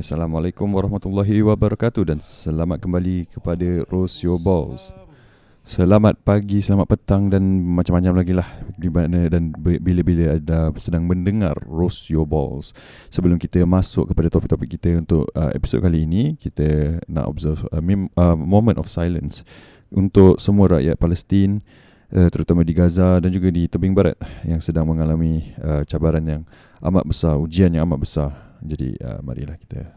Assalamualaikum warahmatullahi wabarakatuh dan selamat kembali kepada Rose Your Balls. Selamat pagi, selamat petang dan macam-macam lagi lah di mana dan bila-bila ada sedang mendengar Rose Your Balls. Sebelum kita masuk kepada topik-topik kita untuk uh, episod kali ini, kita nak observe a mem- uh, moment of silence untuk semua rakyat Palestin uh, terutama di Gaza dan juga di tebing barat yang sedang mengalami uh, cabaran yang amat besar, ujian yang amat besar. Jadi uh, marilah kita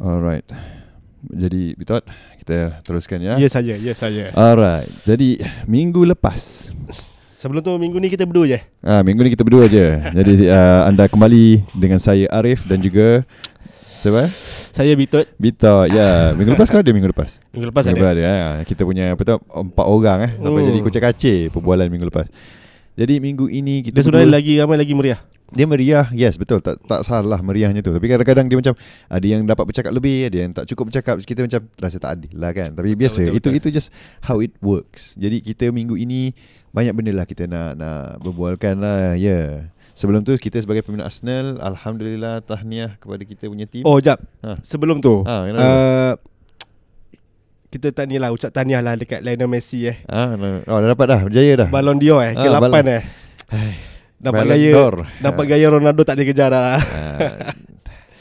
Alright. Jadi Bitot, kita teruskan ya. Ya saya, ya saya. Alright. Jadi minggu lepas. Sebelum tu minggu ni kita berdua je. Ah, minggu ni kita berdua je. Jadi uh, anda kembali dengan saya Arif dan juga siapa? Saya Bitut. Bita. Ya, minggu lepas kau ada minggu lepas. Minggu lepas minggu ada. lepas ada. Ya. Kita punya apa tu empat orang eh. Sampai Hmm. jadi kucing kacir perbualan minggu lepas. Jadi minggu ini kita Dia sebenarnya berdua- lagi ramai lagi meriah. Dia meriah Yes betul Tak tak salah meriahnya tu Tapi kadang-kadang dia macam Ada yang dapat bercakap lebih Ada yang tak cukup bercakap Kita macam Rasa tak adil lah kan Tapi biasa betul, Itu betul. itu just How it works Jadi kita minggu ini Banyak benda lah kita nak Nak berbualkan lah Ya yeah. Sebelum tu kita sebagai peminat Arsenal Alhamdulillah Tahniah kepada kita punya tim Oh, jap. Ha. Sebelum tu. Ha, kenapa? uh, kita tahniah lah ucap tahniah lah dekat Lionel Messi eh. Ah, no. Oh dah dapat dah Berjaya dah Ballon d'Or eh, Ah, ke-8 Ballon- eh. Dapat Ballon gaya d'Or. Dapat gaya Ronaldo tak dikejar dah. Ah,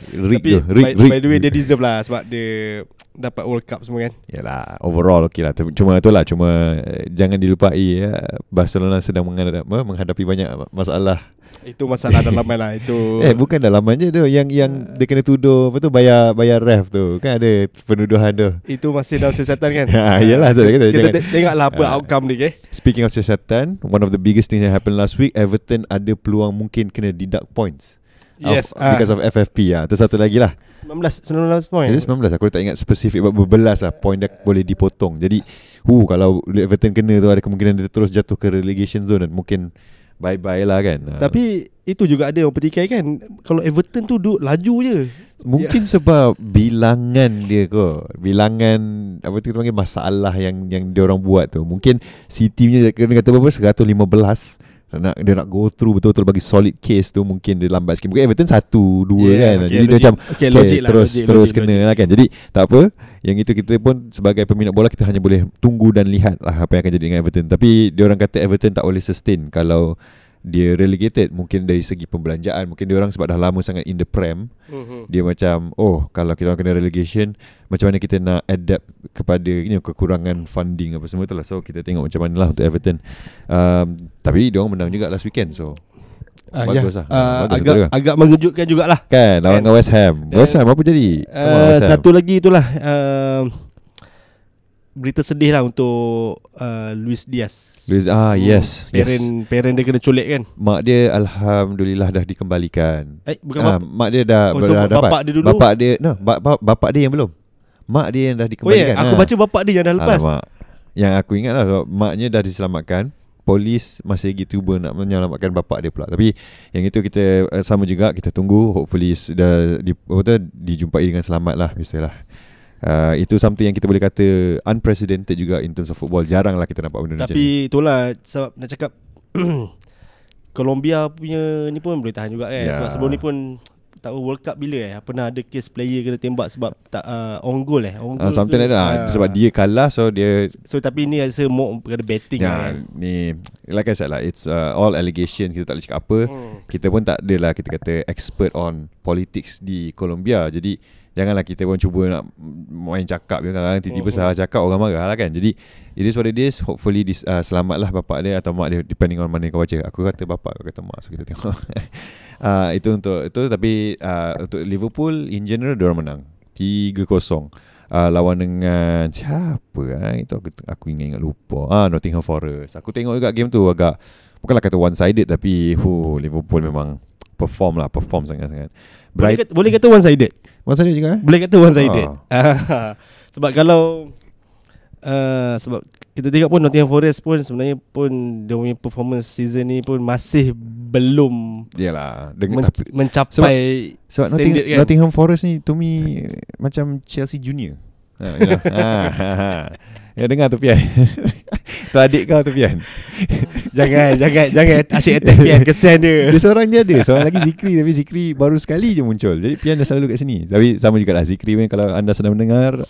Rig Tapi Rig, by, rig. by the way dia deserve lah sebab dia dapat World Cup semua kan. Yalah overall okey lah Cuma tu lah Cuma eh, Jangan dilupai ya, Barcelona sedang menghadapi, menghadapi banyak masalah Itu masalah dalaman lah itu. Eh bukan dalaman je tu Yang yang dia kena tuduh Apa tu Bayar bayar ref tu Kan ada penuduhan tu Itu masih dalam siasatan kan. Ha, yelah, so kita kita jangan- te- tengoklah apa Ah. outcome dia ke. Speaking of siasatan One of the biggest things that happened last week Everton ada peluang mungkin kena deduct points Yes, of, ah. Because of FFP lah Tu satu lagi lah. 19 19 point. It 19 Aku tak ingat spesifik berbelas lah Point dia boleh dipotong. Jadi hu Kalau Everton kena tu Ada kemungkinan dia terus jatuh ke relegation zone Dan mungkin Bye-bye lah kan. Ah. Tapi itu juga ada orang petikai kan? Kalau Everton tu duduk laju je. Mungkin Ya. sebab bilangan dia ko Bilangan Apa tu kita panggil masalah yang yang dia orang buat tu. Mungkin City punya kena kata berapa? 115 nak dia nak go through betul-betul bagi solid case tu mungkin dia lambat sikit. Mungkin Everton satu dua Yeah, kan. okay, Jadi dia logik. macam okay, okay, logik lah, terus logik, terus logik, kena logik. lah kan. Jadi tak apa. Yang itu kita pun sebagai peminat bola kita hanya boleh tunggu dan lihat lah apa yang akan jadi dengan Everton. Tapi dia orang kata Everton tak boleh sustain kalau dia relegated mungkin dari segi pembelanjaan mungkin dia orang sebab dah lama sangat in the prem Mhm. dia macam oh kalau kita orang kena relegation macam mana kita nak adapt kepada you know, kekurangan funding apa semua tu lah so kita tengok macam mana lah untuk Everton um, tapi dia orang menang juga last weekend so Ah, bagus ya. lah. Ah, Bagus agak kan? agak mengejutkan jugalah. kan lawan Kan. dengan West Ham West Ham apa jadi Uh, West Ham. satu lagi itulah uh, berita sedih lah untuk uh, Luis Diaz. Luis, ah Hmm, yes, Parent yes. parent dia kena culik kan? Mak dia alhamdulillah dah dikembalikan. Eh bukan Ah, bapa. mak dia dah, Oh, so dah dapat. bapak dia dulu? Bapak dia, no, ba- ba- bapak dia yang belum. Mak dia yang dah Oh ya, dikembalikan. aku ah. baca bapak dia yang dah lepas. Alamak. Yang aku ingat lah maknya dah diselamatkan. Polis masih lagi cuba nak menyelamatkan bapak dia pula. Tapi yang itu kita uh, sama juga kita tunggu hopefully dah di, apa tu, dijumpai dengan selamat lah biasalah. Uh, itu something yang kita boleh kata unprecedented juga in terms of football. Jarang lah kita nampak benda macam ni. Tapi itulah sebab nak cakap Colombia punya ni pun boleh tahan juga kan. Ya. Sebab sebelum ni pun tak tahu World Cup bila eh pernah ada case player kena tembak sebab tak uh, on goal eh. On Uh, goal something ke- like that. Ah. Sebab dia kalah so dia So tapi ni rasa more kepada betting Ya, lah kan. ni like I said lah, it's uh, all allegation. Kita tak boleh cakap apa. Hmm. Kita pun tak adalah kita kata expert on politics di Colombia. Jadi janganlah kita pun cuba nak main cakap je kadang-kadang tiba-tiba Mhm. salah cakap orang marah lah kan. Jadi it is what it is. Hopefully dis, uh, selamatlah bapak dia atau mak dia depending on mana kau baca. Aku kata bapak, aku kata mak. So kita tengok. uh, itu untuk itu tapi uh, untuk Liverpool in general dia orang menang 3-0 uh, lawan dengan siapa ah itu aku aku ingat-ingat lupa ah Nottingham Forest aku tengok juga game tu agak bukanlah kata one sided tapi hu Liverpool memang perform lah perform sangat-sangat Boleh Bright kata, boleh kata one sided. One sided juga eh? Boleh kata one sided. sebab kalau uh, sebab kita tengok pun Nottingham Forest pun sebenarnya pun dia punya performance season ni pun masih belum Yalah men- dengan tapi mencapai sebab standard Nottingham, kan. Nottingham Forest ni to me macam Chelsea Junior Ha, you know. ha, ha, ha. Ya dengar tu Pian. Tu adik kau tu Pian. Jangan Jangan Jangan asyik attack Pian. Kesian dia. Dia seorang je ada. Seorang lagi Zikri Tapi Zikri baru sekali je muncul. Jadi Pian dah selalu kat sini. Tapi sama juga lah Zikri pun Kalau anda sedang mendengar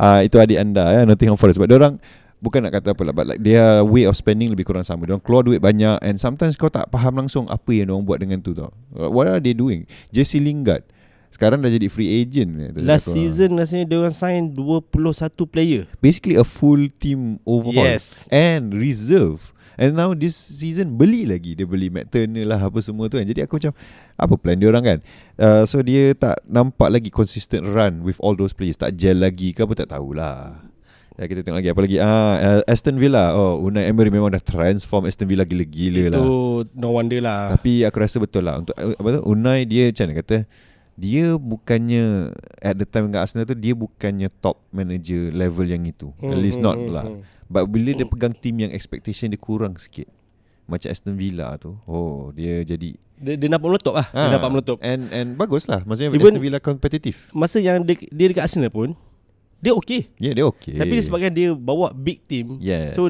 uh, Itu adik anda ya Nottingham Forest. Sebab orang Bukan nak kata apa lah But like Their way of spending Lebih kurang sama. Diorang keluar duit banyak And sometimes kau tak faham langsung Apa yang diorang buat dengan tu tau. What are they doing? Jesse Lingard sekarang dah jadi free agent Last season rasanya dia orang sign 21 player. Basically a full team overhaul Yes. and reserve. And now this season beli lagi. Dia beli Matt Turner lah Apa semua tu kan. Jadi aku macam Apa plan dia orang kan? Uh, So dia tak nampak lagi Consistent run With all those players. Tak gel lagi ke apa Tak tahulah. Ya, kita tengok lagi. Apa lagi? Ah uh, Aston Villa. Oh Unai Emery memang dah transform Aston Villa gila-gila lah. Itu no wonder lah. tapi aku rasa betul lah. Untuk uh, apa tu? Unai dia macam mana kata dia bukannya at the time dengan Arsenal tu dia bukannya top manager level yang itu. At least not Hmm, lah. hmm. But bila dia pegang team yang expectation dia kurang sikit. Macam Aston Villa tu. Oh, dia jadi Dia, dia nampak meletup lah. Dia Ah, nampak meletup. And and bagus lah. Maksudnya Even- Aston Villa kompetitif. Masa yang dia, dia dekat Arsenal pun dia okay. Ya, yeah, dia okey. Tapi disebabkan dia bawa big team. yes. So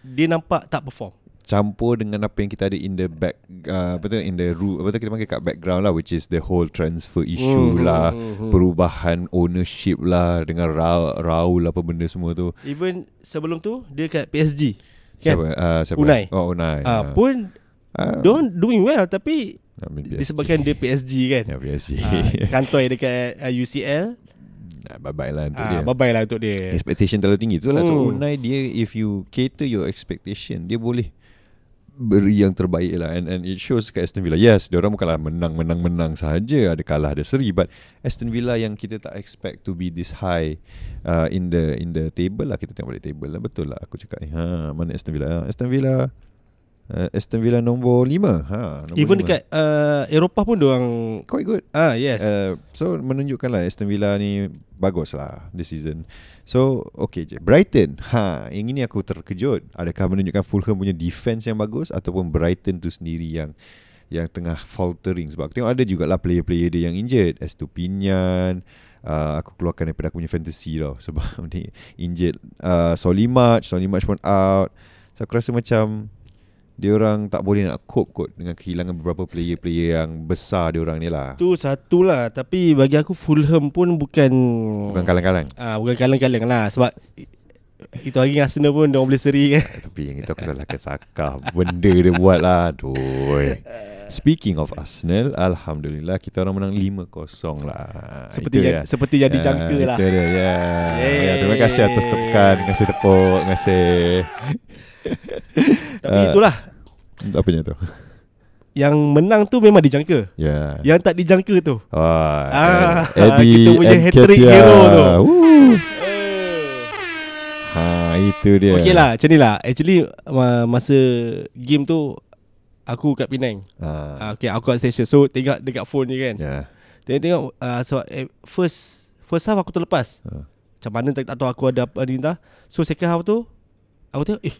dia nampak tak perform. Campur dengan apa yang kita ada in the back uh, apa tu in the root apa tu kita panggil kat background lah which is the whole transfer issue Hmm, lah hmm, hmm. perubahan ownership lah dengan Ra- Raul apa benda semua tu Even sebelum tu dia kat PSG. Kan? siapa uh, siapa Unai. oh Unai Ah pun uh, orang doing well tapi I mean, PSG. disebabkan dia PSG kan. ya PSG Ah, kantoi dekat uh, UCL. Nah, bye bye lah untuk Ah, dia bye bye lah untuk dia. expectation terlalu tinggi tu lah so Hmm. Unai dia if you cater your expectation dia boleh beri yang terbaik lah. And, and it shows kat Aston Villa. Yes dia orang bukanlah menang menang menang sahaja. Ada kalah ada seri. But Aston Villa yang kita tak expect to be this high uh, in the in the table lah. Kita tengok balik table lah. Betul lah aku cakap ni. Ha mana Aston Villa? Aston Villa uh, Aston Villa nombor 5 ha nombor Even lima. dekat uh, Eropah pun dia orang quite good ah yes. Uh, so menunjukkan lah Aston Villa ni bagus lah this season. So okay je. Brighton, ha, yang ini aku terkejut. Adakah menunjukkan Fulham punya defense yang bagus ataupun Brighton tu sendiri yang yang tengah faltering sebab aku tengok ada jugalah player-player dia yang injured. Estupinian, uh, aku keluarkan daripada aku punya fantasy tau sebab ni injured. Uh, Solimarch, Solimarch pun out. So aku rasa macam dia orang tak boleh nak cope kot dengan kehilangan beberapa player-player yang besar dia orang ni lah. Tu satu lah Tapi bagi aku Fulham pun bukan Bukan kalang-kalang ah, Bukan kaleng-kaleng lah Sebab Itu hari Arsenal pun Dia orang boleh seri kan Tapi yang itu aku salahkan Saka Benda dia buat lah Aduh Speaking of Arsenal Alhamdulillah Kita orang menang 5-0 lah Seperti Itu yang, dia. seperti jadi Ah, jangka lah Itu dia ya. Yeay. ya Terima kasih atas tepukan Terima kasih tepuk Terima kasih Tapi Ah. itulah Apanya tu? Yang menang tu memang dijangka. Ya. Yang tak dijangka tu. Wah, Ah, Eddie kita punya hat-trick hero tu. Woo. Ha itu dia. Okay lah Macam ni lah. Actually ma- Masa game tu Aku kat Penang. Ha. ah, Okay aku kat station. So tengok dekat phone je kan. Ya. Tengok-tengok uh, Sebab eh, First First half aku terlepas. Ha. Macam mana tak, tak tahu aku ada apa ni entah. So second half tu Aku tengok Eh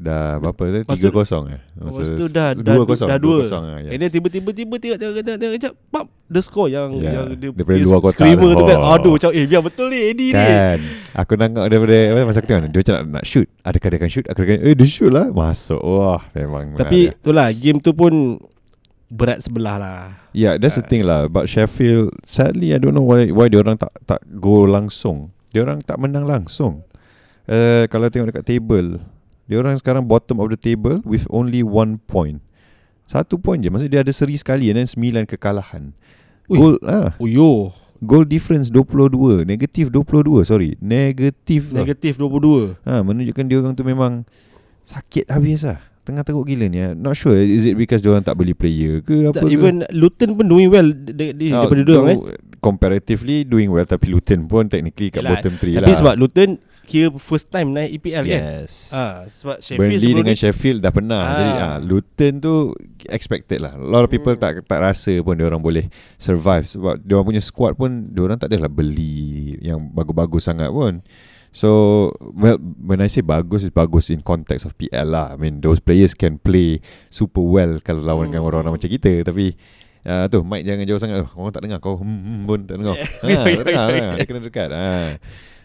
Dah berapa tu- kosong eh? Lepas tu dah dah, Dua kosong dah dua. kosong ah, And then tiba-tiba tiba tengok tengok tengok tengok kejap pam the score yang Ya, yang dia daripada dia luar kotak screamer tu. kan. Oh. Aduh macam eh biar betul ni Eddie ni. Kan Aku nangkap daripada Masa aku tengok Dia macam nak, nak shoot Adakah dia akan shoot Aku akan Eh dia shoot lah Masuk Wah memang Tapi menarik. itulah game tu pun berat sebelah lah. Yeah that's the thing lah But Sheffield Sadly I don't know why Why dia orang tak tak go langsung Dia orang tak menang langsung uh, Kalau tengok dekat table Dia orang sekarang bottom of the table With only one point Satu point je Maksudnya dia ada seri sekali And then sembilan kekalahan Ui. Goal ah, Oh yo, Goal difference 22 Negatif 22 Sorry Negatif tau. negatif 22. ha, Menunjukkan dia orang tu memang Sakit habis lah Tengah teruk gila ni ah. Not sure Is it because dia orang tak beli player ke apa Tak, ke? even Luton pun doing well de- de- Ah, daripada dia orang kan. tu Comparatively doing well Tapi Luton pun technically kat Yelah, bottom 3 lah Tapi sebab Luton kira first time naik EPL kan. Yes Ah, sebab Sheffield Burnley sebelum dengan ni, Sheffield dah pernah Ah. Jadi ah, Luton tu Expected lah A lot of people Hmm. tak tak rasa pun Dia orang boleh survive Sebab dia orang punya squad pun Dia orang tak adalah beli Yang bagus-bagus sangat pun So well when I say bagus is bagus in context of PL lah. I mean those players can play super well kalau lawan dengan Hmm. orang-orang macam kita tapi uh, tu Mike jangan jauh sangat. Oh, orang tak dengar kau hmm, hmm pun tak dengar. ha, tak dengar, ha, kena dekat. Ha.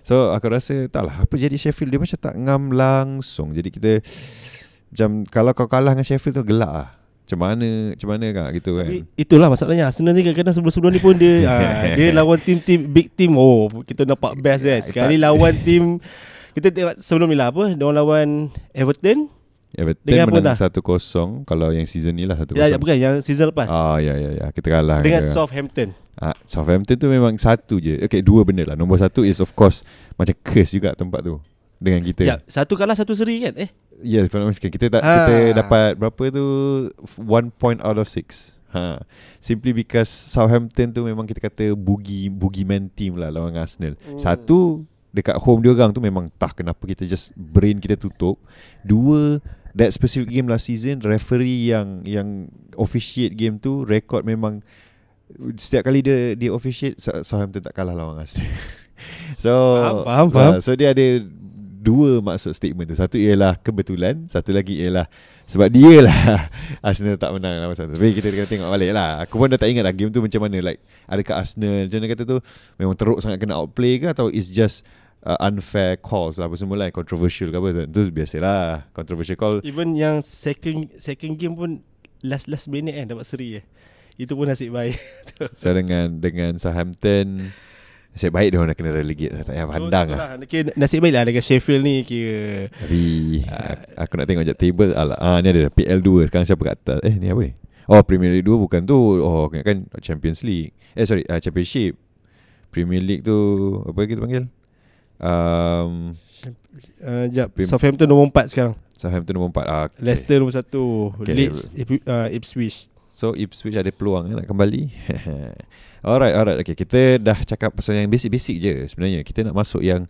So aku rasa taklah apa jadi Sheffield dia macam tak ngam langsung. Jadi kita macam kalau kau kalah dengan Sheffield tu gelak lah. Macam mana macam mana kan gitu kan. Itulah masalahnya Arsenal ni kadang-kadang sebelum-sebelum ni pun dia ah, dia lawan tim-tim big team oh kita nampak best kan. Sekali lawan tim kita tengok sebelum ni lah apa dia lawan Everton. Everton Dengan menang dah? 1-0 kalau yang season ni lah 1-0. Ya, ya bukan yang season lepas. Ah ya ya ya kita kalah dengan kita. Southampton. Ah, Southampton tu memang satu je. Okay, dua benda lah. Nombor satu is of course macam curse juga tempat tu dengan kita. Ya, satu kalah satu seri kan? Eh, Ya, yeah, if I'm not mistaken, kita tak, Ah. kita dapat berapa tu one point out of six. Ha. Simply because Southampton tu memang kita kata boogie boogeyman team lah lawan Arsenal. Hmm. Satu dekat home dia orang tu memang tak kenapa kita just brain kita tutup. Dua that specific game last season referee yang yang officiate game tu record memang setiap kali dia dia officiate Southampton tak kalah lawan Arsenal. so Faham, faham, faham. ah, so dia ada dua maksud statement tu. Satu ialah kebetulan, satu lagi ialah sebab dia lah Arsenal tak menang lawan Southampton. Tapi kita kena tengok balik lah. Aku pun dah tak ingat lah game tu macam mana like adakah Arsenal macam mana kata tu memang teruk sangat kena outplay ke atau it's just uh, unfair calls lah. Apa semua lah controversial ke apa tu. Tu biasalah controversial call. Even yang second second game pun last last minute kan dapat seri eh. Itu pun nasib baik. So dengan dengan Southampton Nasib baik dia orang dah kena relegate dah Tak payah pandang so, lah. Kira nasib baik lah dengan Sheffield ni kira. Tapi Ah. aku, nak tengok je table Alah, ah, Ni ada PL2 Sekarang siapa kat atas? Eh ni apa ni? Oh Premier League 2 bukan tu. Oh kan Champions League. Eh sorry uh, Championship. Premier League tu Apa kita panggil um, uh, jap, Prim- Southampton nombor 4 sekarang. Southampton nombor 4 ah, okay. Leicester nombor 1, Okay. Leeds, Ip- uh, Ipswich. So Ipswich ada peluang nak kembali Alright alright Okay kita dah cakap pasal yang basic-basic je Sebenarnya kita nak masuk yang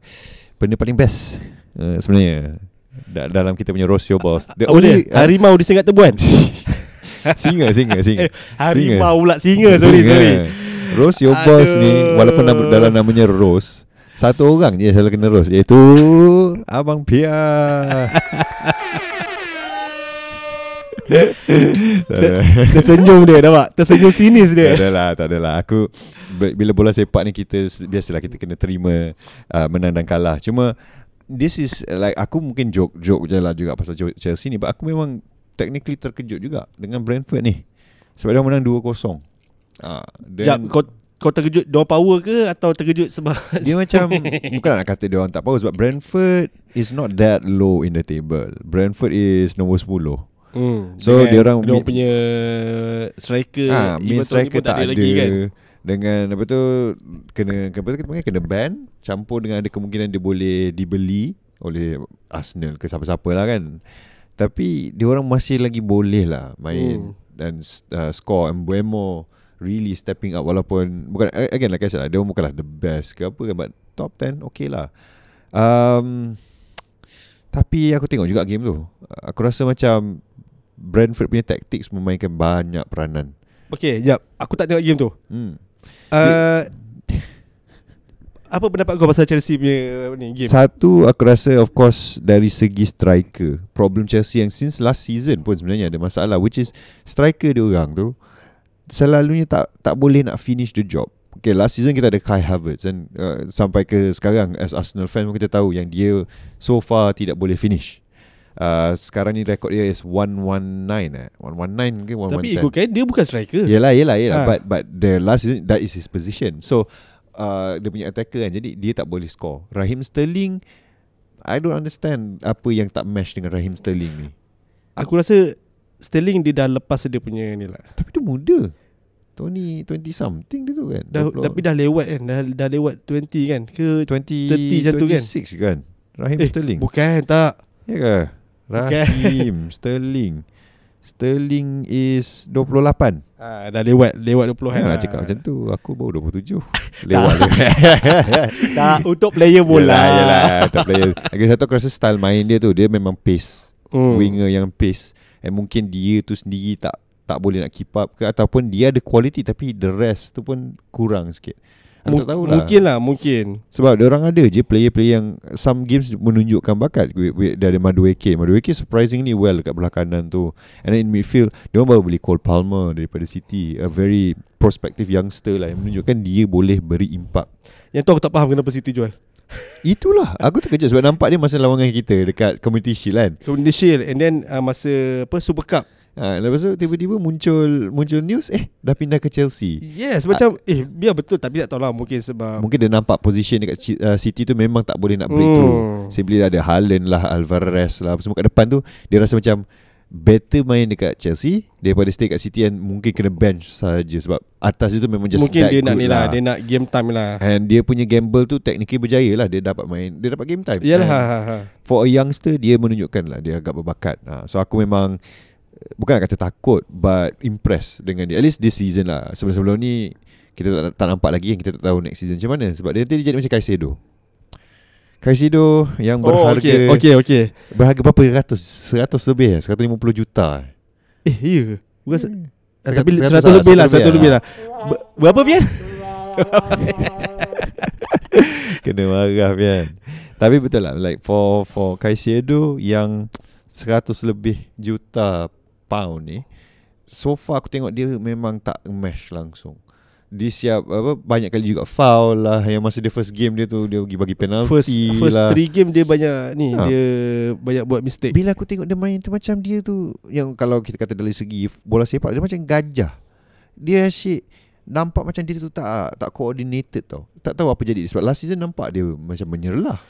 Benda paling best uh, Sebenarnya da- Dalam kita punya Roast Your Boss The Apa dia? only uh, Harimau di Sengat Tebuan. Singa singa singa Eh, Harimau pula singa, sorry Singa. sorry. Roast Your Boss Aduh. ni Walaupun dalam namanya Roast Satu orang je selalu kena roast Iaitu Abang Pia Tersenyum dia nampak. Tersenyum sinis Tak dia. adalah, tak adalah. Aku bila bola sepak ni kita biasalah kita kena terima uh, menang dan kalah. Cuma this is uh, like aku mungkin joke joke je lah juga pasal Chelsea ni, but aku memang technically terkejut juga dengan Brentford ni. Sebab dia menang 2-0. Ah, Jap, dan kau kau terkejut dia power ke atau terkejut sebab dia macam bukan nak kata dia orang tak power sebab Brentford is not that low in the table. Brentford is nombor 10. Hmm, So, dia orang dia punya striker Ah, main striker pun tak ada, lagi kan. Dengan apa tu kena apa tu kita panggil kena ban campur dengan ada kemungkinan dia boleh dibeli oleh Arsenal ke siapa-siapa lah kan. Tapi dia orang masih lagi boleh lah main Hmm. dan uh, score Mbuemo really stepping up walaupun bukan again like I said lah, dia bukanlah the best ke apa kan but top 10 okay lah. Um, tapi aku tengok juga game tu. Aku rasa macam Brentford punya tactics memainkan banyak peranan. Okay, jap. Aku tak tengok game tu. Hmm. Uh, apa pendapat kau pasal Chelsea punya ni game? Satu aku rasa of course dari segi striker. Problem Chelsea yang since last season pun sebenarnya ada masalah which is striker dia orang tu selalunya tak tak boleh nak finish the job. Okay, last season kita ada Kai Havertz dan uh, sampai ke sekarang as Arsenal fan kita tahu yang dia so far tidak boleh finish. Uh, sekarang ni rekod dia is 119 eh. 119 ke 110. Tapi ikutkan dia bukan striker. Yelah yelah yelah Ha. But but the last season That is his position So uh, Dia punya attacker kan Jadi dia tak boleh score Raheem Sterling I don't understand Apa yang tak match Dengan Raheem Sterling ni Aku rasa Sterling dia dah lepas dia punya ni lah. Muda Tony 20 something dia tu kan Dah, 20 tapi dah lewat kan. Dah, dah lewat 20 kan. Ke 20 30 macam tu kan? 26 kan Raheem Eh, Sterling bukan tak. Ya ke Raheem Sterling Sterling is 28 Ah, dah lewat lewat 20 kan. Jangan nak cakap macam tu Aku baru 27 Lewat Tak untuk player bola. Yelah, yelah Top player Lagi satu aku rasa style main dia tu Dia memang pace Hmm. Winger yang pace And mungkin dia tu sendiri tak tak boleh nak keep up ke Ataupun dia ada quality Tapi the rest tu pun kurang sikit. Aku tak tahulah. Mungkin lah, mungkin. Sebab dia orang ada je player-player yang Some games menunjukkan bakat Dia ada Madueke Madueke surprisingly well Dekat belah kanan tu. And then in midfield Dia orang baru beli Cole Palmer Daripada City A very prospective youngster lah Yang menunjukkan dia boleh beri impact Yang tu aku tak faham kenapa City jual. Itulah Aku terkejut sebab nampak dia masa lawangan kita Dekat Community Shield kan. Community Shield And then uh, Masa apa Super Cup ha, Lepas tu tiba-tiba muncul Muncul news Eh dah pindah ke Chelsea. Yes macam Eh biar betul Tapi tak tahu lah Mungkin sebab Mungkin dia nampak position dekat Ci- uh, City tu Memang tak boleh nak breakthrough Hmm. Simply ada Haaland lah Alvarez lah Semua kat depan tu Dia rasa macam Better main dekat Chelsea Daripada stay kat City And mungkin kena bench saja Sebab atas itu memang just Mungkin dia nak ni lah Dia nak game time lah. And dia punya gamble tu Technically berjaya lah Dia dapat main Dia dapat game time. Yalah And ha, ha. For a youngster Dia menunjukkan lah Dia agak berbakat. Ha, So aku memang Bukan kata takut But impressed dengan dia. At least this season lah. Sebelum-sebelum ni Kita tak, tak nampak lagi Kita tak tahu next season macam mana. Sebab dia nanti dia jadi macam Kaisedo Kaisedo Yang Oh berharga okay Okay okay Berharga berapa? Ratus Seratus lebih eh? 150 juta eh? Eh ya ke? Bukan se- Hmm. Eh, Tapi Seratus- seratus lebih lah seratus Seratus lebih lah. Ber- Berapa Pian? Kena marah kan Tapi betul lah Like for for Kaisedo Yang 100 lebih juta pound ni So far aku tengok dia memang tak mesh langsung. Dia siap apa banyak kali juga foul lah. Yang masa dia first game dia tu dia pergi bagi penalty First first lah. three game dia banyak ni Ha. Dia banyak buat mistake. Bila aku tengok dia main tu macam dia tu Yang kalau kita kata dari segi bola sepak Dia macam gajah. Dia asyik Nampak macam dia tu tak tak coordinated tau. Tak tahu apa jadi Sebab last season nampak dia macam menyerlah.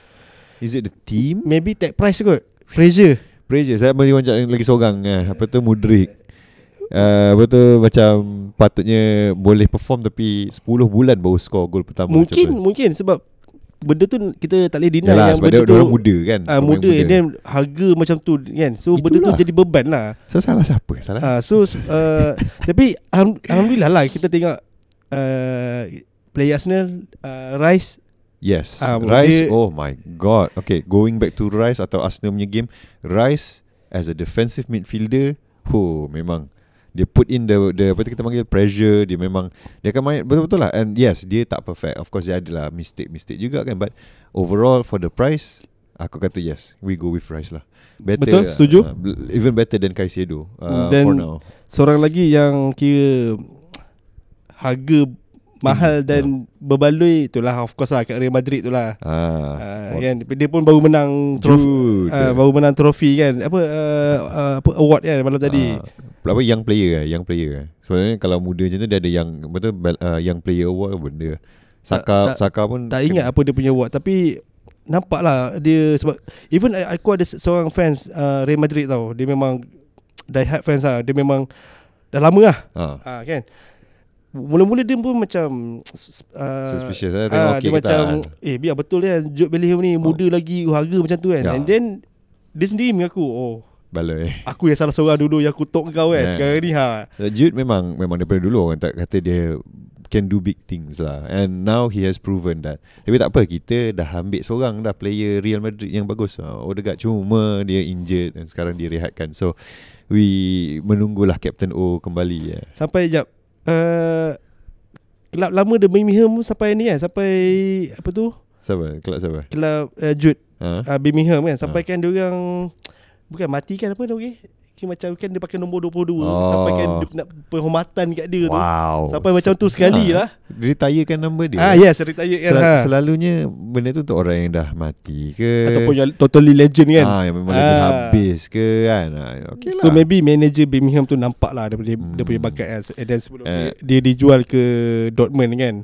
Is it the team? Maybe tag price kot. Pressure Pressure Saya bagi wancak lagi seorang eh. Apa tu Mudrik uh, Apa tu Macam Patutnya Boleh perform Tapi 10 bulan baru score Gol pertama Mungkin macam. Mungkin sebab Benda tu kita tak boleh deny Yalah, yang sebab benda dia, tu orang muda kan Ah Pemain muda and then harga macam tu kan. So benda Itulah. tu jadi beban lah. So salah siapa? Salah Ah so uh, tapi alham- alhamdulillah lah kita tengok uh, player Arsenal uh, Rice Yes. Ah, Rice dia- Oh my god. Okay going back to Rice Atau Arsenal punya game Rice As a defensive midfielder Oh memang. Dia put in the, the Apa tu kita panggil Pressure Dia memang Dia akan main Betul-betul lah. And yes Dia tak perfect. Of course dia adalah Mistake-mistake juga kan But Overall for the price Aku kata yes We go with Rice lah. Better Betul, setuju. uh, Even better than Caicedo uh, Then- For now. seorang lagi yang kira harga mahal Hmm, dan berbaloi itulah of course lah kat Real Madrid tu lah. Ah, Uh, kan dia pun baru menang trofi uh, baru menang trofi kan apa uh, uh, apa award kan malam tadi. Ah, apa young player eh, young player eh. Sebenarnya kalau muda macam tu dia ada yang betul uh, young player award benda. Saka tak- Saka pun Tak ingat apa dia punya award tapi nampak lah dia sebab even aku ada se- seorang fans uh, Real Madrid tau. Dia memang die hard fans lah. Dia memang dah lama lah. Ah, Ah kan. Mula-mula dia pun macam uh, suspicious eh. Ah, Tengok dia okey ke macam tak. Eh biar betul kan Jude Bellingham ni Muda lagi Harga macam tu kan Ya. And then Dia sendiri mengaku Oh Baloi. Aku yang salah seorang dulu Yang kutuk kau kan Ya. Sekarang ni ha Jude memang memang daripada dulu orang tak kata dia can do big things lah and now he has proven that. Tapi tak apa kita dah ambil seorang dah player Real Madrid yang bagus. Ah, Odegaard cuma dia injured dan sekarang direhatkan. So we menunggulah Captain O kembali ya. Sampai jap uh, Kelab lama dia Birmingham Sampai ni kan Sampai Apa tu Siapa? Kelab siapa? Kelab uh, Jude Ha? uh, Birmingham kan Sampai Ha. kan dia orang Bukan mati kan apa dia okay? Kira macam kan dia pakai nombor 22 Oh. Sampai kan dia nak penghormatan kat dia tu Wow. Sampai macam tu sekali Ha. lah Retirekan number dia. Ah yes retired kan Sel- ha. Selalunya benda tu untuk orang yang dah mati ke Ataupun yang totally legend kan ah, yang memang legend Ah. habis ke kan ah, okay lah So maybe manager Birmingham tu nampak lah dia, dia, dia Hmm. punya bakat kan And then sebelum Eh. dia, dia dijual ke Dortmund kan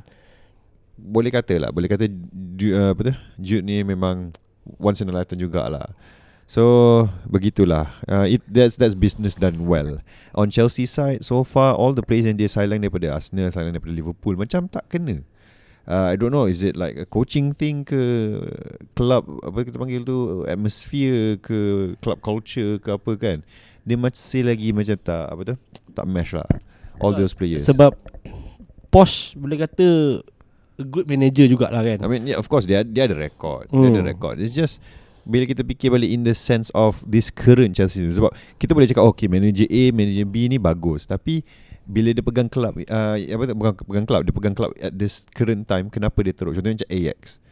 boleh kata lah boleh kata uh, apa tu Jude ni memang once in a lifetime jugalah so begitulah uh, it that's that's business done well on Chelsea side so far all the players yang dia sideline daripada Arsenal sideline daripada Liverpool macam tak kena Uh, I don't know Is it like a coaching thing ke Club Apa kita panggil tu Atmosphere ke Club culture ke apa kan Dia masih lagi macam tak Apa tu Tak mesh lah All those players Sebab Posh boleh kata A good manager jugalah kan I mean, yeah, of course dia dia ada record. Dia ada Hmm. record. It's just bila kita fikir balik in the sense of this current Chelsea sebab kita boleh cakap okay manager A, manager B ni bagus. Tapi bila dia pegang club uh, apa tu bukan pegang club dia pegang club at this current time kenapa dia teruk? Contohnya macam Ajax.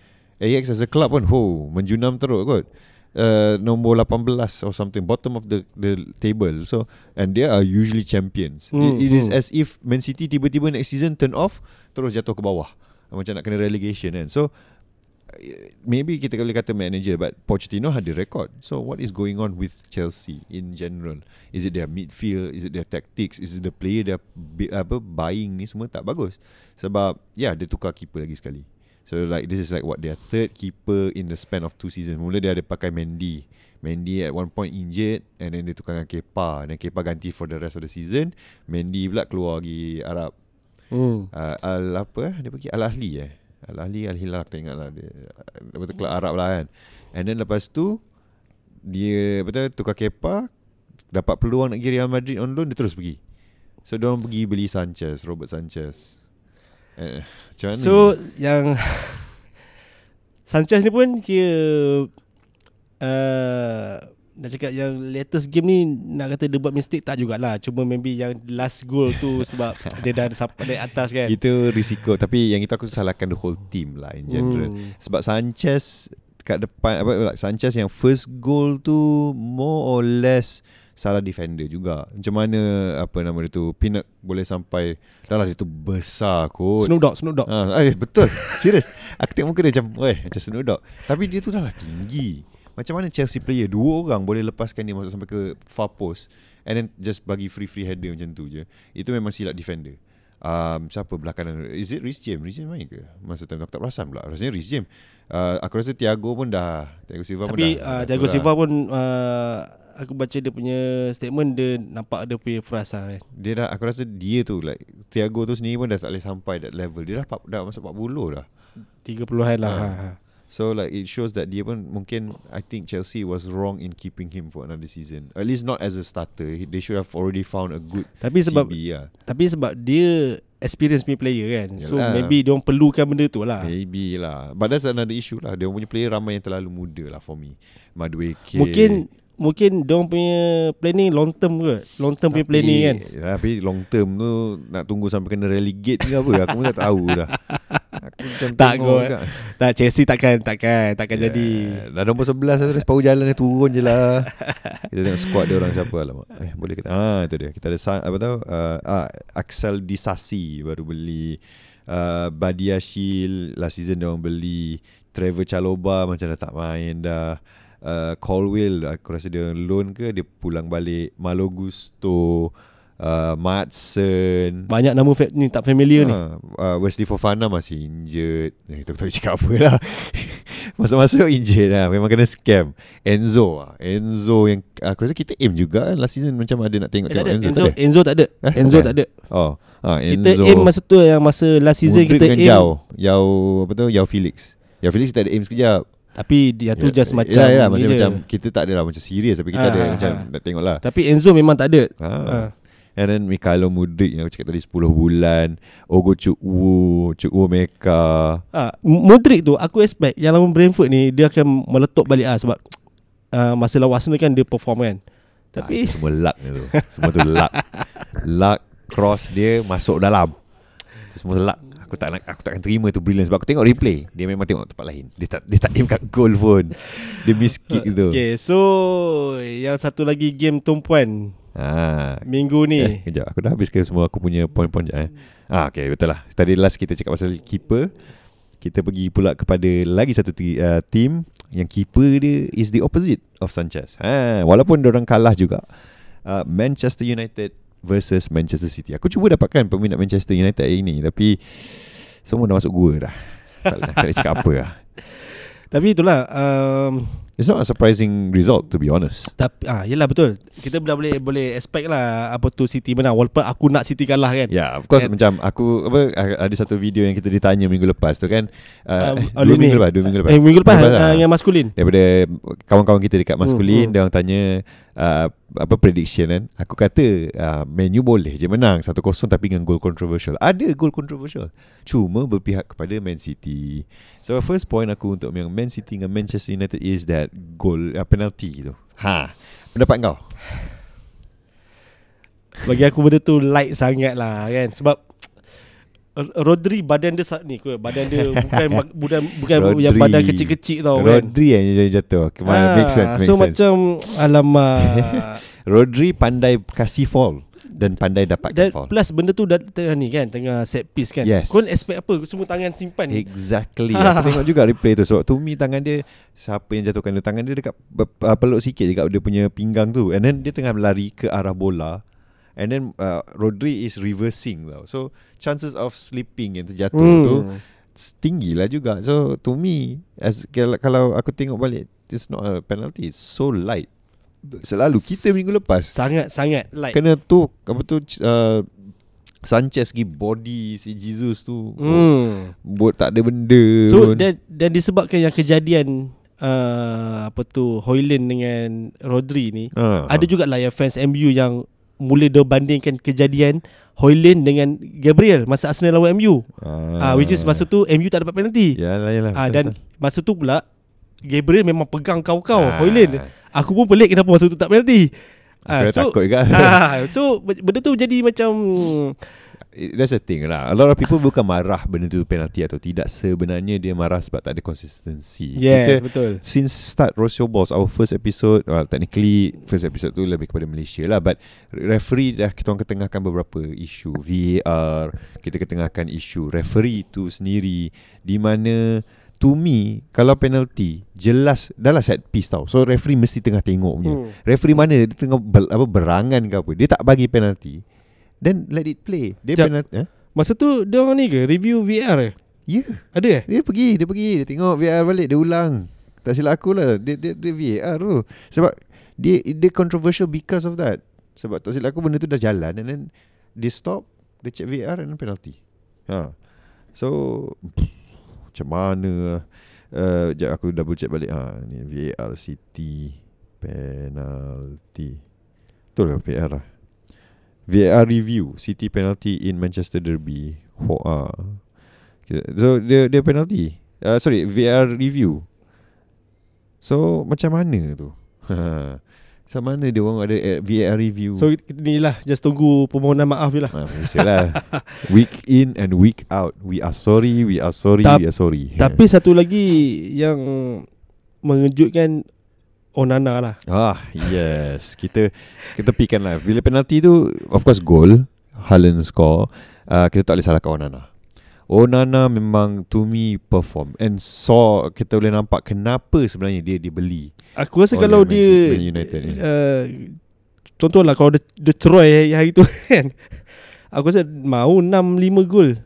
Ajax as a club pun ho menjunam teruk kot. Uh, nombor 18 or something bottom of the the table. So and they are usually champions. Hmm, it, it is hmm. as if Man City tiba-tiba next season turn off terus jatuh ke bawah. Macam nak kena relegation kan. So maybe kita boleh kata manager but Pochettino had the record. So what is going on with Chelsea in general? Is it their midfield? Is it their tactics? Is it the player dia apa buying ni semua tak bagus? Sebab yeah, dia tukar keeper lagi sekali. So like this is like what their third keeper in the span of two seasons. Mula dia ada pakai Mendy. Mendy at one point injured and then dia tukar dengan Kepa dan Kepa ganti for the rest of the season. Mendy pula keluar lagi Arab. Hmm. Uh, al apa eh? Dia pergi Al Ahli eh. Al Ahli Al Hilal tak ingat lah dia betul kelab Arab lah kan. And then lepas tu dia betul tukar kepa dapat peluang nak pergi Real Madrid on loan dia terus pergi. So dia orang pergi beli Sanchez, Robert Sanchez. Eh, macam mana? So yang Sanchez ni pun kira uh, nak cakap yang latest game ni nak kata dia buat mistake tak jugalah. Cuma maybe yang last goal tu sebab dia dah sampai dari atas kan. Itu risiko. Tapi yang itu aku salahkan the whole team lah in general. Hmm. sebab Sanchez kat depan apa Sanchez yang first goal tu more or less salah defender juga. Macam mana apa nama dia tu Pinnock boleh sampai dah lah dia tu besar kot. Snoop Dogg Snoop Dogg. Ha, eh, betul. Serius. Aku tengok muka dia macam weh macam Snoop Dogg. Tapi dia tu dah lah tinggi macam mana Chelsea player Dua orang boleh lepaskan dia Masuk sampai ke far post And then just bagi free-free header macam tu je. Itu memang silap defender. Um, Siapa belakangan? Is it Rhys James? Rhys James main ke? Masa time aku tak perasan pula. Rasanya Rhys James. Uh, Aku rasa Thiago pun dah. Thiago Silva Tapi, pun dah. Tapi uh, Thiago Silva pun uh, Aku baca dia punya statement Dia nampak dia punya frasa kan Dia dah Aku rasa dia tu like Thiago tu sendiri pun dah tak boleh sampai that level. Dia dah, dah masuk 40 dah. 30-an lah uh. ha. So like it shows that dia pun mungkin I think Chelsea was wrong in keeping him for another season. At least not as a starter. They should have already found a good tapi sebab, CB lah. Tapi sebab dia experience punya player kan. Yalah. So maybe dia orang perlukan benda tu lah. Maybe lah. But that's another issue lah. Dia punya player ramai yang terlalu muda lah for me. Madueke. Mungkin mungkin dia punya planning long term ke? Long term tapi, punya planning kan. Tapi long term tu nak tunggu sampai kena relegate ke apa? Aku pun tak tahu dah. Aku tak go. Tak Chelsea takkan takkan takkan yeah. jadi. Dah nombor 11 terus pau jalan dia turun je lah. kita tengok squad dia orang siapa lah. Eh boleh kita. Ah itu dia. Kita ada apa tahu uh, ah Axel Disasi baru beli uh, Badia Shield last season dia orang beli Trevor Chaloba macam dah tak main dah. Uh, Colwell aku rasa dia loan ke dia pulang balik Malo Gusto uh, Madsen. Banyak nama fa- ni tak familiar uh, ni. Uh, Wesley Fofana masih injured. Eh, Kita tak boleh cakap apa lah. Masuk-masuk injured lah. Memang kena scam. Enzo lah. Enzo yang Aku rasa kita aim juga Last season macam ada nak tengok, eh, tengok Enzo, Enzo, tak Enzo tak ada. Eh, Enzo tak ada. Oh, ah, Enzo, Kita aim masa tu Yang masa last season Mudrik kita aim Yao. Yao Apa tu? Yao Felix. Yao Felix kita ada aim sekejap. Tapi dia tu ya, just macam ya, ya, macam, macam kita tak ada lah macam serius tapi kita ha, ada ha, macam ha. nak tengok lah. Tapi Enzo memang tak ada. Ha. ha. And then Mikhailo Mudrik yang aku cakap tadi 10 bulan Ogo Chukwu Chukwu Meka ah, Mudrik tu aku expect Yang lawan Brentford ni Dia akan meletup balik ah Sebab uh, Masa lawan Arsenal kan Dia perform kan. Tapi ah, Semua luck tu. Semua tu luck. Luck Cross dia Masuk dalam. Itu semua luck. Aku tak nak, aku takkan terima tu brilliant sebab aku tengok replay. Dia memang tengok tempat lain. Dia tak dia tak aim kat goal pun. Dia miss kick tu. Okay so yang satu lagi game tumpuan Ha. Minggu ni. Eh, kejap. Aku dah habiskan semua aku punya poin-poin je. Eh. Ah, okay, betul lah. Tadi last kita cakap pasal keeper. Kita pergi pula kepada lagi satu uh, team yang keeper dia is the opposite of Sanchez. Ha, walaupun orang kalah juga. Uh, Manchester United versus Manchester City. Aku cuba dapatkan peminat Manchester United hari ni tapi semua dah masuk gua dah. Tak nak cakap apa lah. Tapi itulah um, It's not a surprising result to be honest. Tapi ah yalah betul. Kita dah boleh boleh expect lah apa tu City menang walaupun aku nak City kalah kan. Yeah, of course kan? macam aku apa ada satu video yang kita ditanya minggu lepas tu kan. Uh, uh, dua minggu lepas, dua minggu lepas. Eh minggu lepas, lepas uh, yang maskulin. Daripada kawan-kawan kita dekat maskulin hmm, hmm. dia orang tanya uh, apa prediction kan. Aku kata uh, Man U boleh je menang 1-0 tapi dengan goal controversial. Ada goal controversial. Cuma berpihak kepada Man City. So first point aku untuk yang Man City dengan Manchester United is that goal uh, penalty tu. Ha. Pendapat kau? Bagi aku benda tu light sangat lah kan sebab Rodri badan dia ni ke badan dia bukan bukan bukan Rodri. yang badan kecil-kecil tau kan. Rodri yang jatuh. Kemana ha, make sense make So sense. macam alamak Rodri pandai kasih fall dan pandai dapatkan Dan foul. plus benda tu dah tengah ni kan Tengah set piece kan Yes. Kau expect apa Semua tangan simpan Exactly Aku tengok juga replay tu Sebab to me tangan dia Siapa yang jatuhkan dia Tangan dia dekat Peluk sikit dekat dia punya pinggang tu And then dia tengah lari ke arah bola And then uh, Rodri is reversing tau So chances of slipping yang terjatuh Hmm. tu Tinggi lah juga So to me as Kalau, aku tengok balik It's not a penalty It's so light Selalu kita minggu lepas Sangat-sangat like Kena tu Apa tu uh, Sanchez pergi body si Jesus tu hmm. Buat tak ada benda So pun. dan, dan disebabkan yang kejadian uh, Apa tu Hoyland dengan Rodri ni ha. Ada juga lah yang fans MU yang Mula dia bandingkan kejadian Hoyland dengan Gabriel Masa Arsenal lawan MU ah. uh, Which is masa tu MU tak dapat penalti Yalah yalah Ah betul, dan masa tu pula Gabriel memang pegang kau-kau Ah. Hoyland. Aku pun pelik kenapa masa tu tak penalti. Aku takut juga ah, so benda tu jadi macam That's the thing lah. A lot of people bukan marah Benda tu penalti atau tidak. Sebenarnya dia marah Sebab tak ada consistency. Yes Kita betul. Since start Rossio Balls Our first episode Well technically First episode tu lebih kepada Malaysia lah But Referee dah Kita orang ketengahkan beberapa isu. VAR Kita ketengahkan isu Referee tu sendiri Di mana To me Kalau penalty Jelas Dah lah set piece tau. So referee mesti tengah tengok punya. Hmm. Referee mana? Dia tengah ber, apa, berangan ke apa? Dia tak bagi penalty Then let it play Dia Jap. penalty eh? Masa tu dia orang ni ke review VR eh? Ya yeah. Ada eh? Dia pergi Dia pergi Dia tengok VAR balik Dia ulang Tak silap aku lah Dia, dia, dia VAR tu Sebab dia, dia controversial because of that Sebab tak silap aku Benda tu dah jalan And then Dia stop Dia check VAR And then penalty ha. So pff, Macam mana uh, Sekejap aku double check balik ha, Ni VAR City Penalty Betul lah VAR lah VAR review City penalty in Manchester Derby Ho, ah. So dia dia penalty. Uh, sorry, VR review. So macam mana tu? macam mana dia orang ada VR review? So ni lah Just tunggu permohonan maaf je lah ah, biasalah. week in and week out. We are sorry, we are sorry, Tap- we are sorry. Tapi satu lagi Yang Mengejutkan Onana lah ah, yes. Kita kita tepikan lah. Bila penalty tu of course goal, Haaland score, uh, kita tak boleh salahkan Onana. Onana memang to me perform and saw kita boleh nampak kenapa sebenarnya dia dibeli. Aku rasa kalau Man dia Man United ni. uh, Contohlah kalau dia, dia ceroy hari tu kan Aku rasa mau 6-5 gol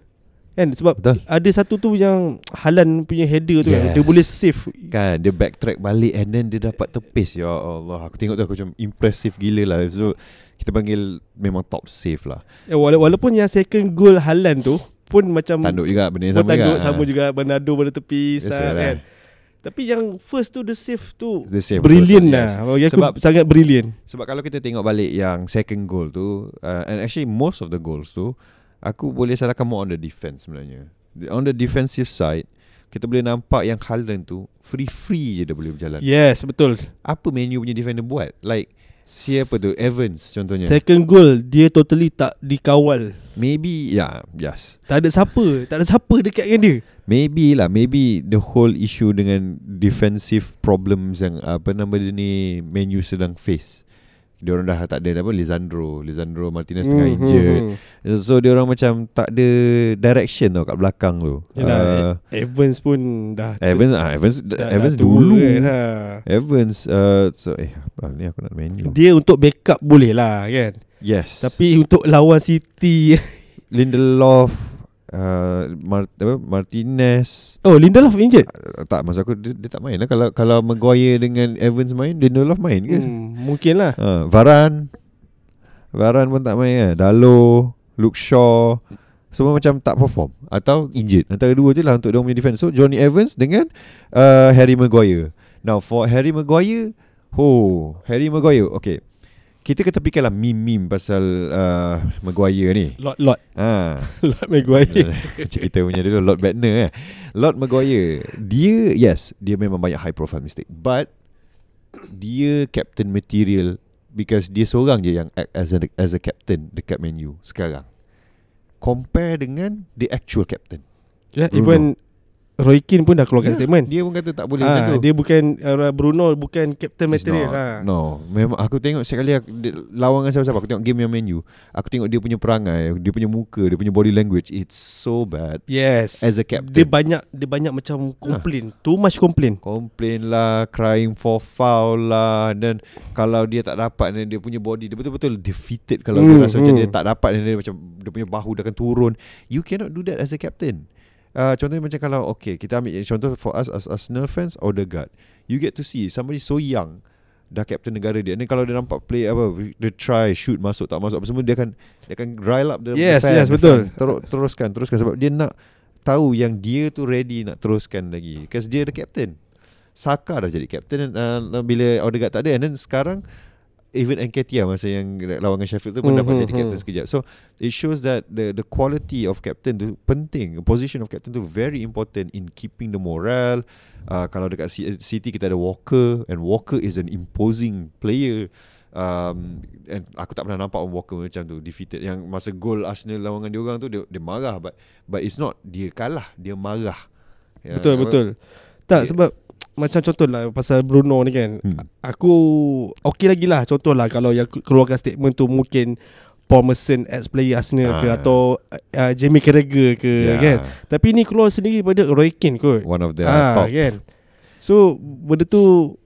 Kan sebab Betul. ada satu tu yang Halan punya header tu Yes. yes. Dia boleh save Kan dia backtrack balik And then dia dapat tepis Ya Allah Aku tengok tu aku macam Impressive gila lah So Kita panggil Memang top save lah ya, wala- Walaupun yang second goal Halan tu Pun macam Tanduk juga Benda yang sama tanduk juga sama Ha. juga Bernardo pada tepi Biasa sah, lah. kan Tapi yang first tu The save tu The save Brilliant betul, lah yes. Aku Sebab- sangat brilliant Sebab kalau kita tengok balik Yang second goal tu uh, And actually most of the goals tu Aku boleh salahkan more on the defense sebenarnya. On the defensive side Kita boleh nampak yang Haaland tu Free-free je dia boleh berjalan. Yes betul. Apa menu punya defender buat? Like Siapa tu? Evans contohnya. Second goal Dia totally tak dikawal. Maybe Yeah Yes. Tak ada siapa Tak ada siapa dekat dengan dia. Maybe lah Maybe the whole issue dengan Defensive problems yang Apa nama dia ni Menu sedang face Dia orang dah tak ada apa Lisandro. Lisandro Martinez tengah Hmm, injured. hmm, hmm. So dia orang macam Tak ada direction tau Kat belakang tu. Yelah, uh, Evans pun dah Evans ah Evans dah, Evans dah dulu. kan, ha. Evans uh, so, Eh apa ni? Aku nak menu Dia untuk backup boleh lah kan? Yes. Tapi untuk lawan City Lindelof uh, Mart, apa, Martinez. Oh Lindelof injured? Uh, Tak maksud aku dia, dia tak main lah. Kalau kalau Maguire dengan Evans main Lindelof main ke? Hmm, Mungkin lah. Ha, Varan Varan pun tak main kan Dalo Luke Shaw. Semua macam tak perform. Atau injured. Antara dua je lah Untuk dia punya defense So Johnny Evans Dengan uh, Harry Maguire. Now for Harry Maguire Oh Harry Maguire Okay Kita ketepikan lah Meme-meme pasal uh, Maguire ni Lot Lot ha. Lot Maguire Cerita punya dulu Lord Bedner eh. Lord Maguire Dia Yes Dia memang banyak high profile mistake But Dia captain material Because dia seorang je yang act as a, as a captain Dekat Man U Sekarang Compare dengan The actual captain yeah, Bruno. Even Roy Keane pun dah keluarkan Ya, statement. Dia pun kata tak boleh macam Ah, tu dia bukan uh, Bruno bukan captain It's material. not. Ha. No Memang aku tengok sekali aku, dia, Lawangan siapa-siapa Aku tengok game yang menu Aku tengok dia punya perangai Dia punya muka Dia punya body language It's so bad Yes. As a captain. Dia banyak dia banyak macam complain. Too much complain. Complain lah Crying for foul lah Dan Kalau dia tak dapat dan Dia punya body Dia betul-betul defeated Kalau Hmm, dia rasa macam hmm. dia tak dapat Dan dia macam Dia punya bahu dia akan turun You cannot do that as a captain uh, Contohnya macam kalau Okay kita ambil contoh For us as Arsenal fans Odegaard You get to see Somebody so young Dah captain negara dia. Dan kalau dia nampak play apa Dia try shoot Masuk tak masuk Apa semua Dia akan Dia akan rile up the, Yes, the fan, yes, the betul. fan. Terus, Teruskan Teruskan. Sebab dia nak Tahu yang dia tu ready Nak teruskan lagi. Because dia the captain. Saka dah jadi captain uh, bila Odegaard tak ada. And then sekarang even Nketiah masa yang lawan dengan Sheffield tu pun Hmm, dapat hmm, jadi captain hmm. sekejap. So it shows that the the quality of captain tu penting. Position of captain tu very important in keeping the morale. Uh, kalau dekat C- City kita ada Walker and Walker is an imposing player. Um, and aku tak pernah nampak Walker macam tu defeated yang masa gol Arsenal lawan dengan dia orang tu dia, dia marah but but it's not dia kalah dia marah Ya, Betul apa- betul. Tak dia- sebab macam contoh lah pasal Bruno ni kan. Hmm. Aku okey lagi lah contoh lah kalau yang keluarkan statement tu mungkin Paul Merson ex player Arsenal ke Ah. atau uh, Jamie Carragher ke Ya. kan. Tapi ni keluar sendiri pada Roy Keane kot. one of the ah, top kan. So benda tu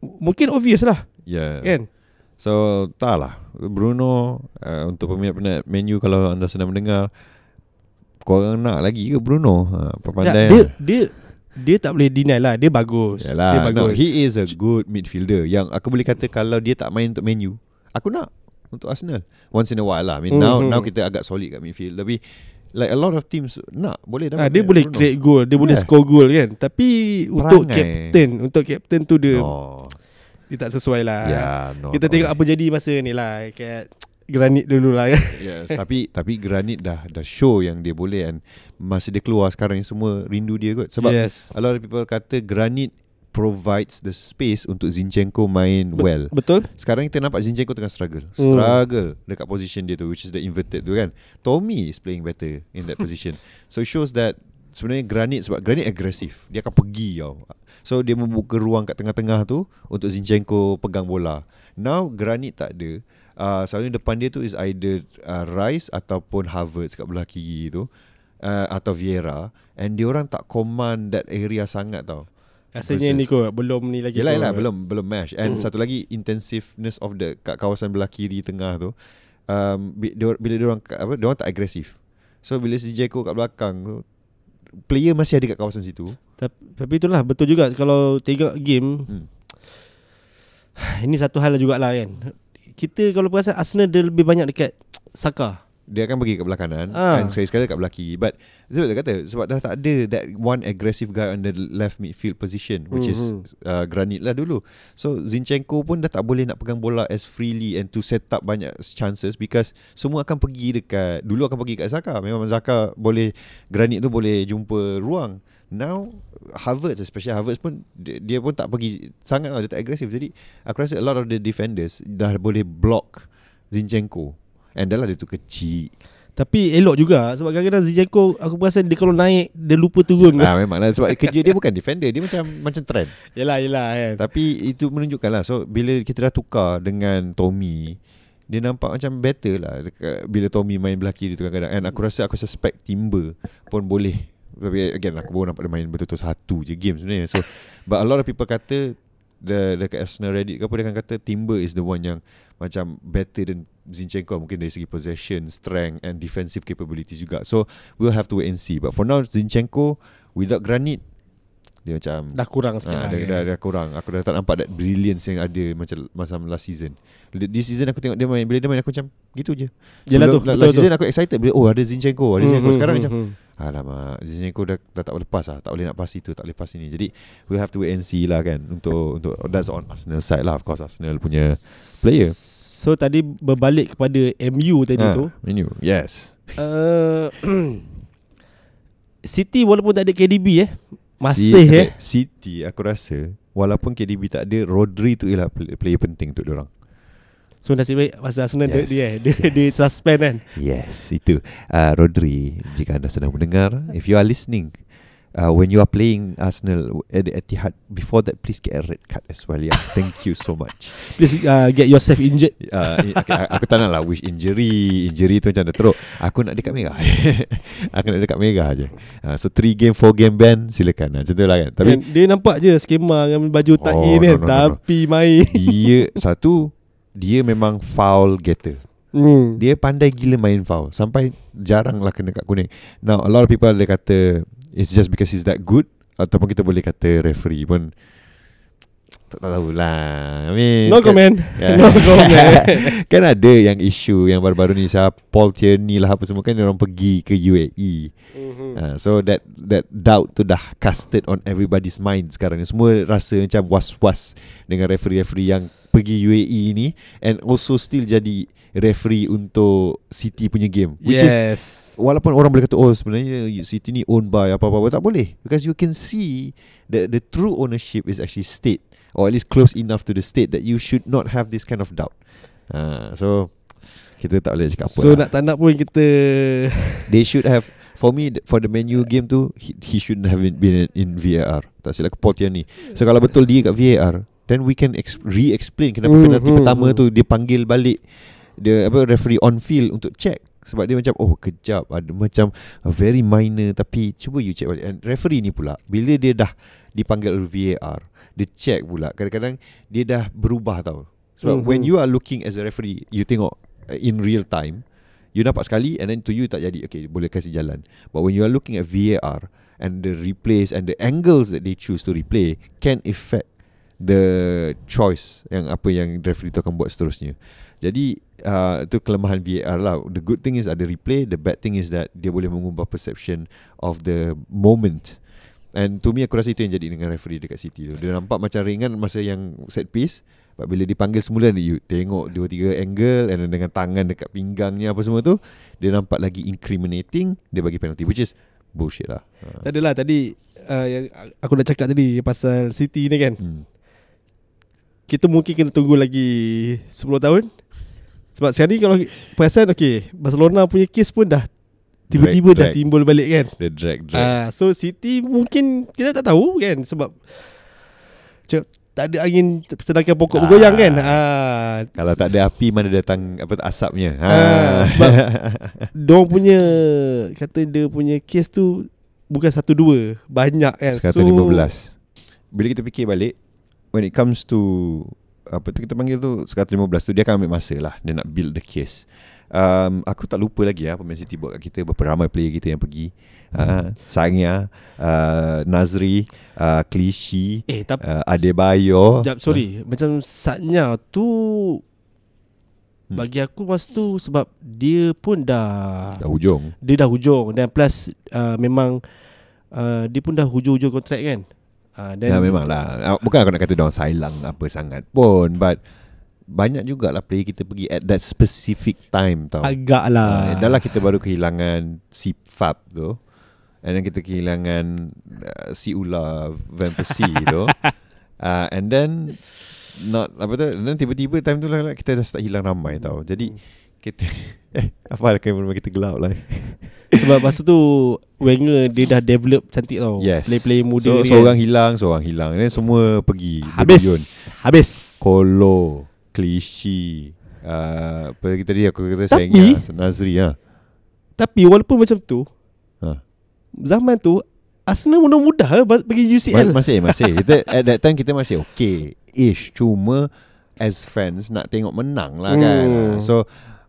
mungkin obvious lah yeah kan. So tak lah Bruno uh, Untuk peminat-peminat menu Kalau anda sedang mendengar Korang nak lagi ke Bruno ha, Pandai dia dia dia tak boleh deny lah dia bagus. Yalah, dia no, bagus. he is a good midfielder Yang aku boleh kata Kalau dia tak main untuk menu Aku nak Untuk Arsenal Once in a while lah I mean now Mhm. now kita agak solid kat midfield Tapi Like a lot of teams Nak Boleh Ah, dapat dia boleh Bruno. create goal, dia boleh Yeah. score goal kan. Tapi untuk Perangai. captain, untuk captain tu dia No dia tak sesuai lah. Yeah no, Kita no. tengok apa jadi masa ni lah Kat Granit dulu lah kan Yes, tapi tapi Granit dah dah show yang dia boleh and masa dia keluar sekarang ni semua rindu dia kot sebab Yes A lot of people kata Granit provides the space untuk Zinchenko main Bet- well. Betul Sekarang kita nampak Zinchenko tengah struggle. Hmm. Struggle dekat position dia tu which is the inverted tu kan. Tommy is playing better in that position. So it shows that sebenarnya Granit sebab Granit agresif. Dia akan pergi tau. So dia membuka ruang kat tengah-tengah tu untuk Zinchenko pegang bola. Now Granit tak ada. Uh, selalunya depan dia tu is either uh, Rice ataupun Havertz kat belah kiri tu uh, atau Vieira and dia orang tak command that area sangat tau. Rasanya ni kot Belum ni lagi Yelah, yelah belum belum mash and satu lagi intensiveness of the kat kawasan belah kiri tengah tu um, bila dia orang apa dia orang tak agresif. So bila si Jeko kat belakang tu player masih ada kat kawasan situ. tapi, tapi itulah Betul juga Kalau tengok game Hmm. Ini satu hal jugalah kan Kita kalau perasan Arsenal dia lebih banyak dekat Saka Dia akan pergi kat belah kanan Ah. and sekali-sekala kat belah kiri. But itu dia kata sebab dah tak ada that one aggressive guy on the left midfield position which is Mhm. uh, Granit lah dulu. So Zinchenko pun dah tak boleh nak pegang bola as freely and to set up banyak chances because semua akan pergi dekat dulu akan pergi kat Zaka. Memang Zaka boleh Granit tu boleh jumpa ruang. Now Havertz especially Havertz pun dia, dia pun tak pergi sangat lah, dia tak agresif. Jadi aku rasa a lot of the defenders dah boleh block Zinchenko. And dah lah dia tu kecil. Tapi elok juga Sebab kadang-kadang Zinchenko Aku perasan dia kalau naik Dia lupa turun Ah memang lah sebab kerja dia bukan defender, dia macam macam trend. Yelah yelah kan Tapi itu menunjukkan lah So bila kita dah tukar dengan Tommy Dia nampak macam better lah Bila Tommy main belah kiri tu kadang-kadang And aku rasa aku suspect Timber pun boleh Tapi again aku baru nampak dia main betul-betul satu je game sebenarnya. So But a lot of people kata the, Dekat Arsenal Reddit ke apa Dia akan kata Timber is the one yang Macam better than Zinchenko Mungkin dari segi possession Strength and defensive capabilities juga. So we'll have to wait and see. But for now Zinchenko Without Granit Dia macam Dah kurang sikit Ah, lah dah, kan. dah, dah kurang. Aku dah tak nampak that brilliance yang ada Macam masa last season. This season aku tengok dia main Bila dia main aku macam Gitu je. Yelah tu, Sebelum- betul Last tu. season aku excited bila, Oh ada Zinchenko Ada Zinchenko. Hmm, Sekarang hmm, macam hmm. Alamak Zinchenko dah, dah tak boleh pass lah. Tak boleh nak pass itu Tak boleh pass ini. Jadi We'll have to wait and see lah kan Untuk untuk That's on Arsenal side lah. Of course Arsenal punya player. So tadi berbalik kepada MU tadi Ah, tu. Menu Yes. Uh, City walaupun tak ada KDB eh Masih Si- eh City aku rasa Walaupun KDB tak ada Rodri tu ialah play- player penting untuk orang. So nasib baik Masa Arsenal. Yes, dia, dia, yes. dia suspend kan Yes, itu. Uh, Rodri, jika anda sedang mendengar, if you are listening, uh, when you are playing Arsenal at the Etihad before that please get a red card as well yeah. Thank you so much. Please uh, get yourself injured. uh, okay, aku tak nak lah wish injury injury tu macam dah teruk aku nak dekat merah aku nak dekat merah je. Uh, so 3 game 4 game ban silakan. Uh, macam tu lah kan. Tapi Tapi dia nampak je skema dengan baju tak Oh, ni no, no, no, no. tapi main. dia satu dia memang foul getter. Hmm. Dia pandai gila main foul. Sampai jarang lah kena kat kuning. Now a lot of people dia kata It's just because he's that good Ataupun kita boleh kata referee pun Tak tahulah I mean No kan- comment. Yeah. No comment. kan ada yang isu yang baru-baru ni siapa Paul Tierney lah apa semua kan orang pergi ke UAE. Mhm. Uh, so that that doubt tu dah casted on everybody's mind sekarang ni. Semua rasa macam was-was dengan referee-referee yang pergi UAE ni and also still jadi referee untuk City punya game. Which is yes. walaupun orang boleh kata oh sebenarnya City ni owned by apa-apa tak boleh because you can see that the true ownership is actually state or at least close enough to the state that you should not have this kind of doubt. Uh, so kita tak boleh cakap apa So lah. nak tak nak pun kita They should have For me For the menu game tu He, he shouldn't have been, been in VAR Tak silap Paul Tierney So kalau betul dia kat VAR Then we can ex- re-explain Kenapa Mhm, penalti pertama mhm. tu Dia panggil balik Dia apa referee on field Untuk check. Sebab dia macam Oh kejap Ada macam Very minor Tapi cuba you check balik. And referee ni pula Bila dia dah Dipanggil VAR Dia check pula. Kadang-kadang Dia dah berubah tau. Sebab Mhm. when you are looking as a referee You tengok uh, In real time You nampak sekali And then to you tak jadi. Okay boleh kasih jalan. But when you are looking at VAR And the replays And the angles that they choose to replay Can affect The choice Yang apa yang referee tu akan buat seterusnya. Jadi uh, Itu kelemahan VAR lah The good thing is ada replay The bad thing is that Dia boleh mengubah perception Of the moment And to me aku rasa itu yang jadi dengan referee dekat City tu Dia nampak macam ringan masa yang set piece But bila dipanggil semula You tengok dua tiga angle And dengan tangan dekat pinggangnya apa semua tu Dia nampak lagi incriminating Dia bagi penalty Which is bullshit lah Tak adalah tadi uh, yang aku dah cakap tadi pasal City ni kan. hmm. Kita mungkin kena tunggu lagi 10 tahun. Sebab sekarang ni kalau perasan okey, Barcelona punya kes pun dah tiba-tiba Drag- dah drag. timbul balik kan. The drag drag Ah, so City mungkin kita tak tahu kan sebab cak, tak ada angin sedangkan pokok Ah. bergoyang kan. Ah, Kalau tak ada api Mana datang apa asapnya ha. Ah, sebab Diorang punya Kata dia punya kes tu Bukan satu dua Banyak kan Sekarang so, 15 Bila kita fikir balik When it comes to Apa tu kita panggil tu Sekarang 15 tu Dia akan ambil masa lah. Dia nak build the case. Um, Aku tak lupa lagi lah Pemain City buat kat kita Berapa ramai player kita yang pergi. Uh, Sanya uh, Nazri uh, Clichy Eh uh, Adebayo. Sekejap sorry. Macam Satnya tu Hmm. Bagi aku masa tu Sebab dia pun dah Dah hujung. Dia dah hujung. Dan plus uh, Memang uh, Dia pun dah hujung-hujung kontrak kan uh, Ya memang lah Bukan aku nak kata Diorang silang Apa sangat pun But Banyak jugalah player kita pergi At that specific time tau Agak Uh, dah lah kita baru kehilangan si Fab tu. And then kita kehilangan uh, si Ula Van Persie tu. Uh, and then not apa tu and then tiba-tiba time tu lah lah kita dah start hilang ramai tau. Jadi kita eh apa lah kamera kita gelap lah. Sebab masa tu Wenger dia dah develop cantik tau Yes. Play-play muda So seorang kan. hilang, seorang hilang. Then semua pergi Habis berguyun. Habis Kolo, Clichy, uh, apa lagi tadi aku kata Tapi- sayangnya Nazri ha. Tapi walaupun macam tu Ha. Zaman tu Arsenal mudah-mudah eh, pergi UCL Ma- Masih masih kita, At that time kita masih okay Ish Cuma As fans Nak tengok menang lah kan Hmm. So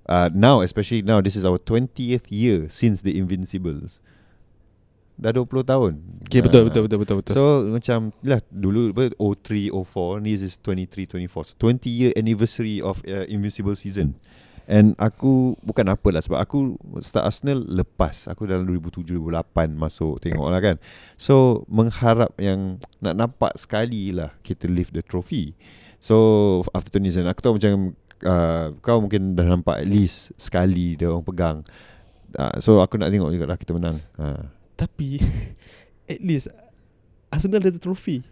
uh, Now especially now This is our 20th year Since the Invincibles Dah 20 tahun Okay betul Ah. betul betul betul betul. So macam lah dulu apa 03 04 ni is 23 24. So 20 year anniversary of uh, Invincible season. And aku bukan apa lah sebab aku start Arsenal lepas aku dalam 2007 2008 masuk tengok lah kan. So mengharap yang nak nampak sekali lah kita lift the trophy. So after 20 season aku tahu macam uh, kau mungkin dah nampak at least sekali dia orang pegang. Uh, so aku nak tengok juga lah kita menang. Uh. Tapi at least Arsenal ada trofi.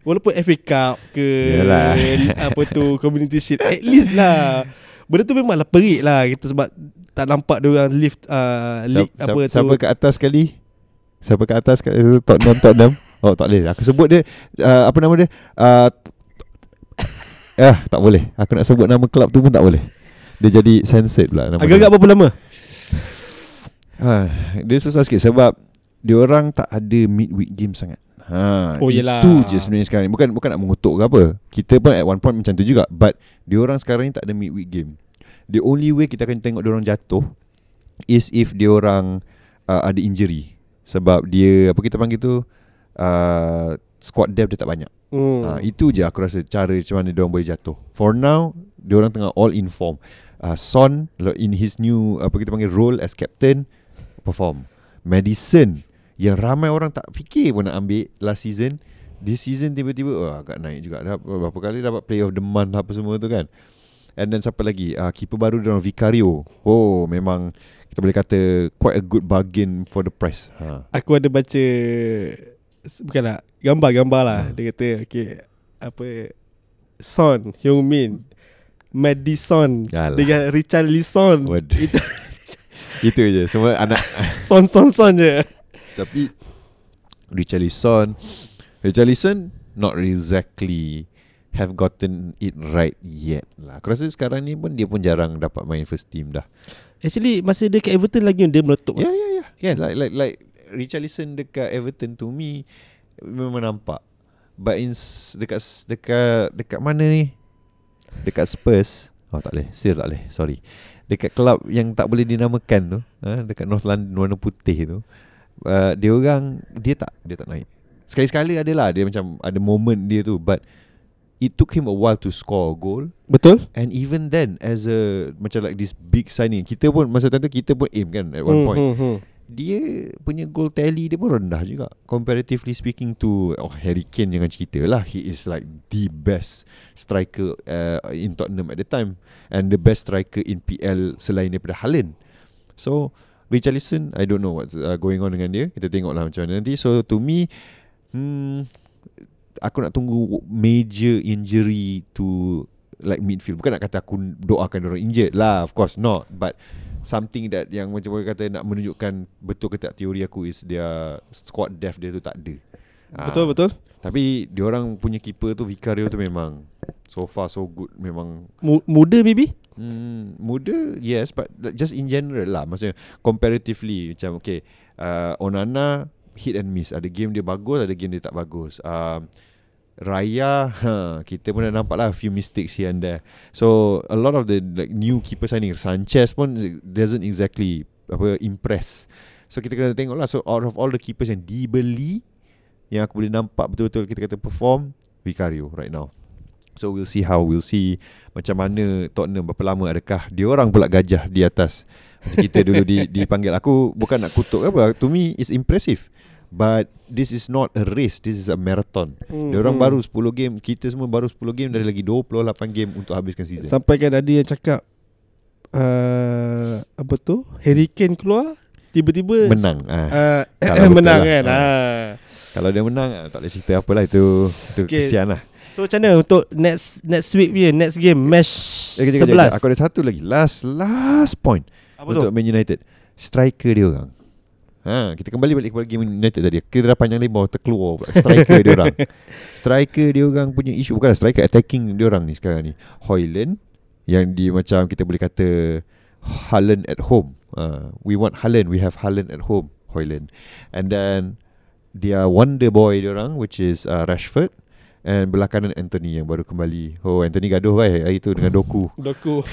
Walaupun FA Cup ke Yalah. apa tu Community Shield at least lah. Benda tu memanglah perik lah kita sebab tak nampak dia orang lift uh, Siapa, league apa siapa, tu. siapa kat atas sekali? Siapa kat atas kat Tottenham Tottenham. Oh tak boleh. Aku sebut dia uh, apa nama dia? Uh, eh tak boleh. Aku nak sebut nama kelab tu pun tak boleh. Dia jadi censored pula nama. Agak-agak berapa lama? Ha, dia susah sikit sebab dia orang tak ada midweek game sangat. Ha, Oh, yelah. Itu je sebenarnya sekarang ni. Bukan bukan nak mengutuk ke apa. Kita pun at one point macam tu juga. But dia orang sekarang ni tak ada midweek game. The only way kita akan tengok dia orang jatuh is if dia orang uh, ada injury. Sebab dia apa kita panggil tu uh, squad depth dia tak banyak. Hmm. Ha, itu je aku rasa cara macam mana dia orang boleh jatuh. For now, dia orang tengah all in form. Uh, Son in his new apa kita panggil role as captain perform. Madison yang ramai orang tak fikir pun nak ambil last season, this season tiba-tiba oh, agak naik juga. Dah berapa kali dapat player of the month apa semua tu kan. And then siapa lagi? Uh, keeper baru dia orang Vicario. Oh, memang kita boleh kata quite a good bargain for the price. Ha. Aku ada baca Bukanlah Gambar-gambar lah Hmm. Dia kata Okay Apa Son Hyung Min Madison Alah. Dengan Richard Lisson Waduh. Itu Itu je. Semua anak Son son son je Tapi Richarlison Richarlison Not exactly Have gotten it right yet lah Aku rasa sekarang ni pun Dia pun jarang dapat main first team dah Actually Masa dia kat Everton lagi Dia meletup Ya ya ya Kan? Like like like Richarlison dekat Everton to me Memang nampak But in dekat dekat dekat mana ni? Dekat Spurs. Oh tak boleh. Still tak boleh. Sorry. Dekat klub yang tak boleh dinamakan tu, ha, dekat North London warna putih tu. Uh, dia orang dia tak dia tak naik. Sekali-sekala ada lah dia macam ada moment dia tu but it took him a while to score a goal Betul and even then as a macam like this big signing kita pun masa tu kita pun aim kan at one Hmm, point hmm, hmm. Dia punya goal tally dia pun rendah juga. Comparatively speaking to oh Harry Kane jangan cerita lah he is like the best striker uh, in Tottenham at the time and the best striker in PL selain daripada Haaland. So Richarlison I don't know what's uh, going on dengan dia. Kita tengok lah macam mana nanti. So to me hmm, aku nak tunggu major injury to like midfield. Bukan nak kata aku doakan orang injured lah of course not but something that yang macam orang kata nak menunjukkan betul ke tak teori aku is dia squad depth dia tu tak ada. Betul Ah, betul Tapi dia orang punya keeper tu Vicario tu memang so far so good memang Mu- Muda maybe? Hmm, muda yes but just in general lah. Maksudnya comparatively macam okay uh, Onana hit and miss. Ada game dia bagus ada game dia tak bagus. Um, Raya ha, kita pun dah nampak lah a few mistakes here and there. So a lot of the like new keeper signing Sanchez pun doesn't exactly apa impress. So kita kena tengok lah. So out of all the keepers yang dibeli yang aku boleh nampak betul-betul kita kata perform Vicario right now. So we'll see how We'll see Macam mana Tottenham Berapa lama adakah Dia orang pula gajah di atas. Kita dulu di, dipanggil. Aku bukan nak kutuk apa. To me it's impressive But This is not a race This is a marathon Dia orang hmm. baru 10 game Kita semua baru 10 game Dari lagi 28 game Untuk habiskan season Sampai kan ada yang cakap uh, Apa tu Harry Kane keluar Tiba-tiba Menang ah. uh, Kalau betul Menang lah. kan Ah. ah. Kalau dia menang Tak boleh cerita apalah Itu Itu Okay. kesian lah So macam mana untuk next next week punya next game match Eh, kejap. 11 Aku ada satu lagi Last Last point Apa untuk tu? Man United. Striker dia orang. Ha, kita kembali balik kepada game United tadi. Kita dah panjang lebar terkeluar striker dia orang. Striker dia orang punya isu bukan striker attacking dia orang ni sekarang ni. Hoyland yang di macam kita boleh kata Haaland at home. Uh, we want Haaland, we have Haaland at home, Hoyland. And then dia wonder boy dia orang which is uh, Rashford and belah kanan Anthony yang baru kembali. Oh Anthony gaduh baik hari tu dengan Doku. Doku.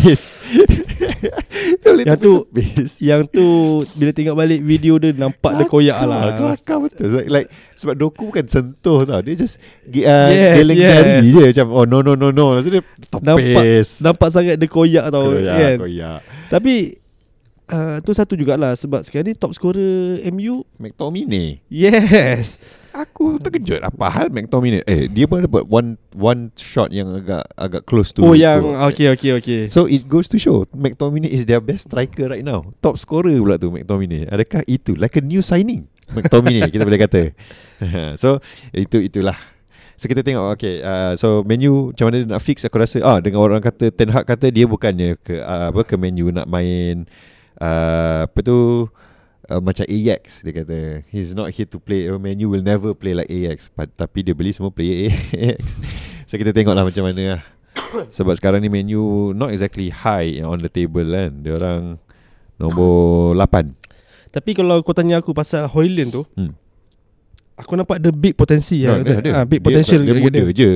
Boleh Yang tu- tepi-tepis. Yang tu Bila tengok balik video dia Nampak dia koyak lah. Kelakar betul. So, like, Sebab Doku bukan sentuh tau. Dia just uh, Yes, Geleng yes. jari je. Macam oh no no no no. Lepas dia tepis. Nampak sangat dia koyak tau Koyak, kan? koyak. Tapi uh, Tu satu jugalah Sebab sekarang ni top scorer MU McTominay. Yes. Aku terkejut Apa hal McTominay. Eh dia pun dapat One one shot yang agak Agak close to Oh yang Okay okay okay. So it goes to show McTominay is their best striker right now. Top scorer pula tu McTominay. Adakah itu? Like a new signing McTominay kita boleh kata. So itu itulah. So kita tengok okay uh, So menu macam mana dia nak fix? Aku rasa ah Dengan orang kata Ten Hag kata Dia bukannya ke uh, apa ke menu nak main uh, Apa tu? Uh, macam Ajax dia kata. He's not here to play uh, Man U will never play like Ajax but, tapi dia beli semua player Ajax so kita tengoklah macam mana lah. Sebab sekarang ni Man U not exactly high on the table kan. Dia orang nombor 8 Tapi kalau kau tanya aku pasal Hoyland tu Hmm. Aku nampak ada big potensi no, lah dia, ada. Ah, Big dia, potential dia, dia je.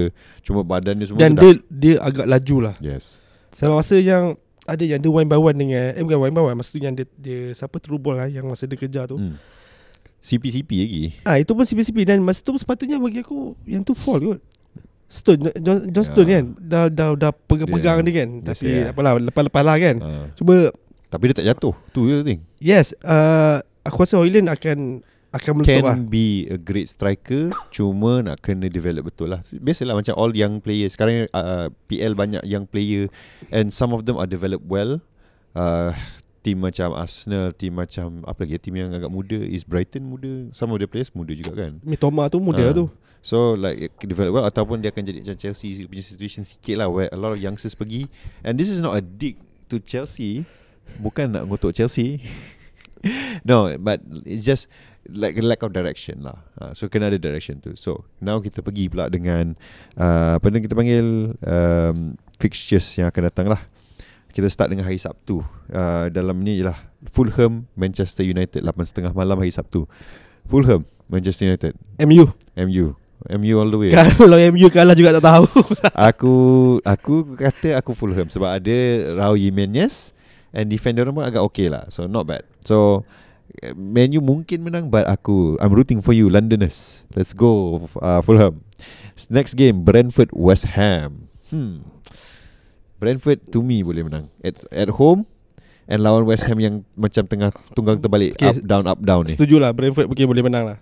Cuma badan dia semua Dan tu dia dia agak laju lah. Dah, yes. Saya rasa yang Ada yang dia one by one dengan Eh bukan one by one Masa tu yang dia, dia Siapa true ball lah Yang masa dia kejar tu hmm. CP-CP lagi Ah itu pun CP-CP Dan masa tu sepatutnya bagi aku Yang tu fall kot Stone John, John Stone Ya. kan Dah dah dah pegang-pegang Dia- dia, kan Tapi siap. apalah Lepas-lepas lah kan uh, Cuma tapi dia tak jatuh tu je thing Yes uh, Aku rasa Hoyland akan Akan meletup lah. can be a great striker cuma nak kena develop betul lah. Biasalah macam all young players sekarang uh, PL banyak young player and some of them are developed well. Uh, team macam Arsenal team macam apa lagi team yang agak muda is Brighton muda some of the players muda juga kan. Mitoma tu muda Ah. tu. So like develop well ataupun dia akan jadi macam Chelsea punya situation sikit lah where a lot of youngsters pergi. And this is not a dig to Chelsea. Bukan nak ngutuk Chelsea. No but it's just like lack of direction lah. Uh, so kena ada direction tu. So now kita pergi pula dengan uh, apa ni kita panggil um, fixtures yang akan datang lah. Kita start dengan hari Sabtu. Uh, dalam ni ialah Fulham Manchester United 8.30 malam hari Sabtu. Fulham Manchester United. MU MU MU all the way. Kalau MU kalah juga tak tahu. Aku Aku kata aku Fulham Sebab ada Raul Jimenez And defender pun agak okay lah. So not bad. So eh, Man U mungkin menang But aku I'm rooting for you Londoners. Let's go uh, Fulham. Next game Brentford West Ham. Hmm. Brentford to me boleh menang. At, at home And lawan West Ham yang Macam tengah Tunggang terbalik Okay, Up down up down ni Setuju lah Brentford mungkin boleh menang lah.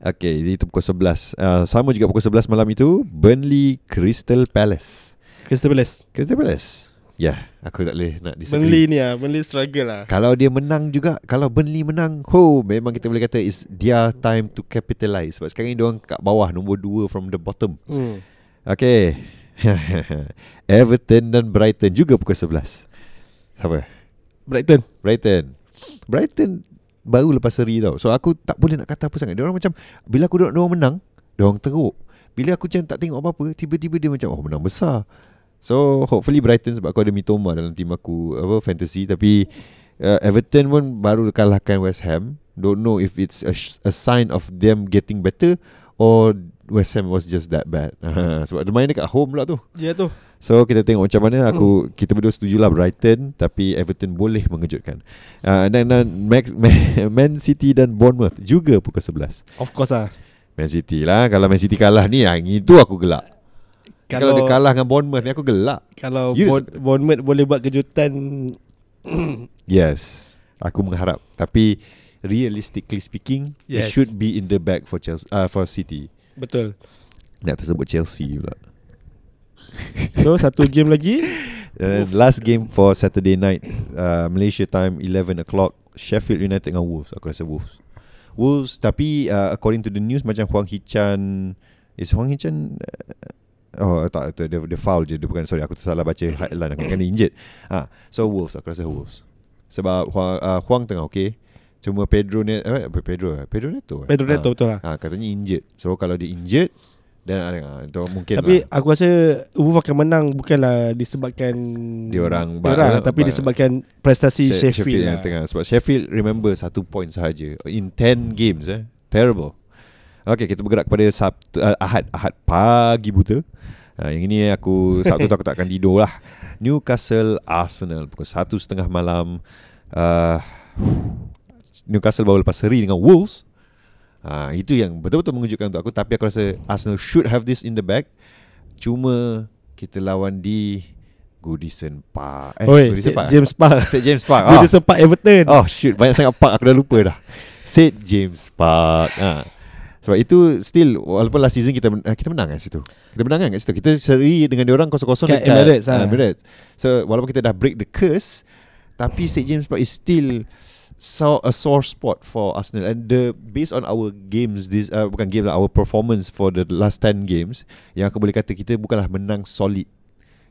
Okay Itu pukul 11 uh, Sama juga pukul 11 malam itu Burnley Crystal Palace. Crystal Palace. Crystal Palace yeah, Aku tak boleh nak disagree. Burnley ni lah Burnley struggle lah. Kalau dia menang juga Kalau Burnley menang Ho Memang kita boleh kata It's their time to capitalize. Sebab sekarang ni Diorang kat bawah Nombor 2 from the bottom. Hmm. Okay. Everton dan Brighton Juga pukul 11 Siapa? Brighton. Brighton. Brighton Baru lepas seri tau. So aku tak boleh nak kata apa sangat. Diorang macam Bila aku tengok diorang menang Diorang teruk. Bila aku macam tak tengok apa-apa Tiba-tiba dia macam Oh menang besar So hopefully Brighton Sebab aku ada Mitoma dalam tim aku Apa fantasy. Tapi uh, Everton pun baru kalahkan West Ham. Don't know if it's a, sh- a sign of them getting better Or West Ham was just that bad. Sebab dia main dekat home pula tu. Ya tu. So kita tengok macam mana. Aku kita berdua setujulah Brighton tapi Everton boleh mengejutkan. Uh, dan dan Max, Man City dan Bournemouth juga pukul 11. Of course lah. Man City lah. Kalau Man City kalah ni yang itu aku gelak. Kalau, kalau dia kalah dengan Bournemouth ni aku gelak. Kalau Bourne- Bournemouth boleh buat kejutan Yes. Aku mengharap tapi realistically speaking it Yes. should be in the bag for Chelsea uh, for City. Betul Nak tersebut Chelsea pula. So satu game lagi then last game for Saturday night uh, Malaysia time 11 o'clock Sheffield United dengan Wolves Aku rasa Wolves Wolves Tapi uh, according to the news Macam Huang Hichan Is Huang Hichan uh, Oh tak tu, dia, dia foul je Dia bukan sorry Aku salah baca headline Aku. Dia injured ha, So Wolves Aku rasa Wolves. Sebab Huang, uh, Huang tengah okay? Cuma Pedro ni eh, apa Pedro eh? Pedro Neto eh? Pedro Neto betul lah. Ha, Katanya injured So kalau dia injured Dan uh, itu mungkin Tapi lah. aku rasa Wolves akan menang Bukanlah disebabkan Diorang Diorang lah, ba- Tapi ba- disebabkan Prestasi She- Sheffield, yang lah. tengah. Sebab Sheffield remember satu point sahaja in 10 games eh? Terrible Okay kita bergerak kepada Sabtu uh, Ahad Ahad pagi buta uh, yang ini aku Sabtu tu aku tak akan tidur lah Newcastle Arsenal pukul satu setengah malam uh, Newcastle baru lepas seri dengan Wolves uh, itu yang betul-betul mengejutkan untuk aku tapi aku rasa Arsenal should have this in the bag cuma kita lawan di Goodison Park eh Oi, Goodison St. Park James Park St James Park. Dia Oh, sempat Everton oh shoot, banyak sangat park aku dah lupa dah. St James Park. Ha. Sebab itu still walaupun last season kita eh, kita menang kan situ. Kita menang kan kat situ. Kita seri dengan dia orang 0-0 Kat dekat Emirates, ah. Emirates. So walaupun kita dah break the curse tapi St James Park is still so a sore spot for Arsenal and the based on our games this uh, bukan game lah our performance for the last 10 games yang aku boleh kata kita bukanlah menang solid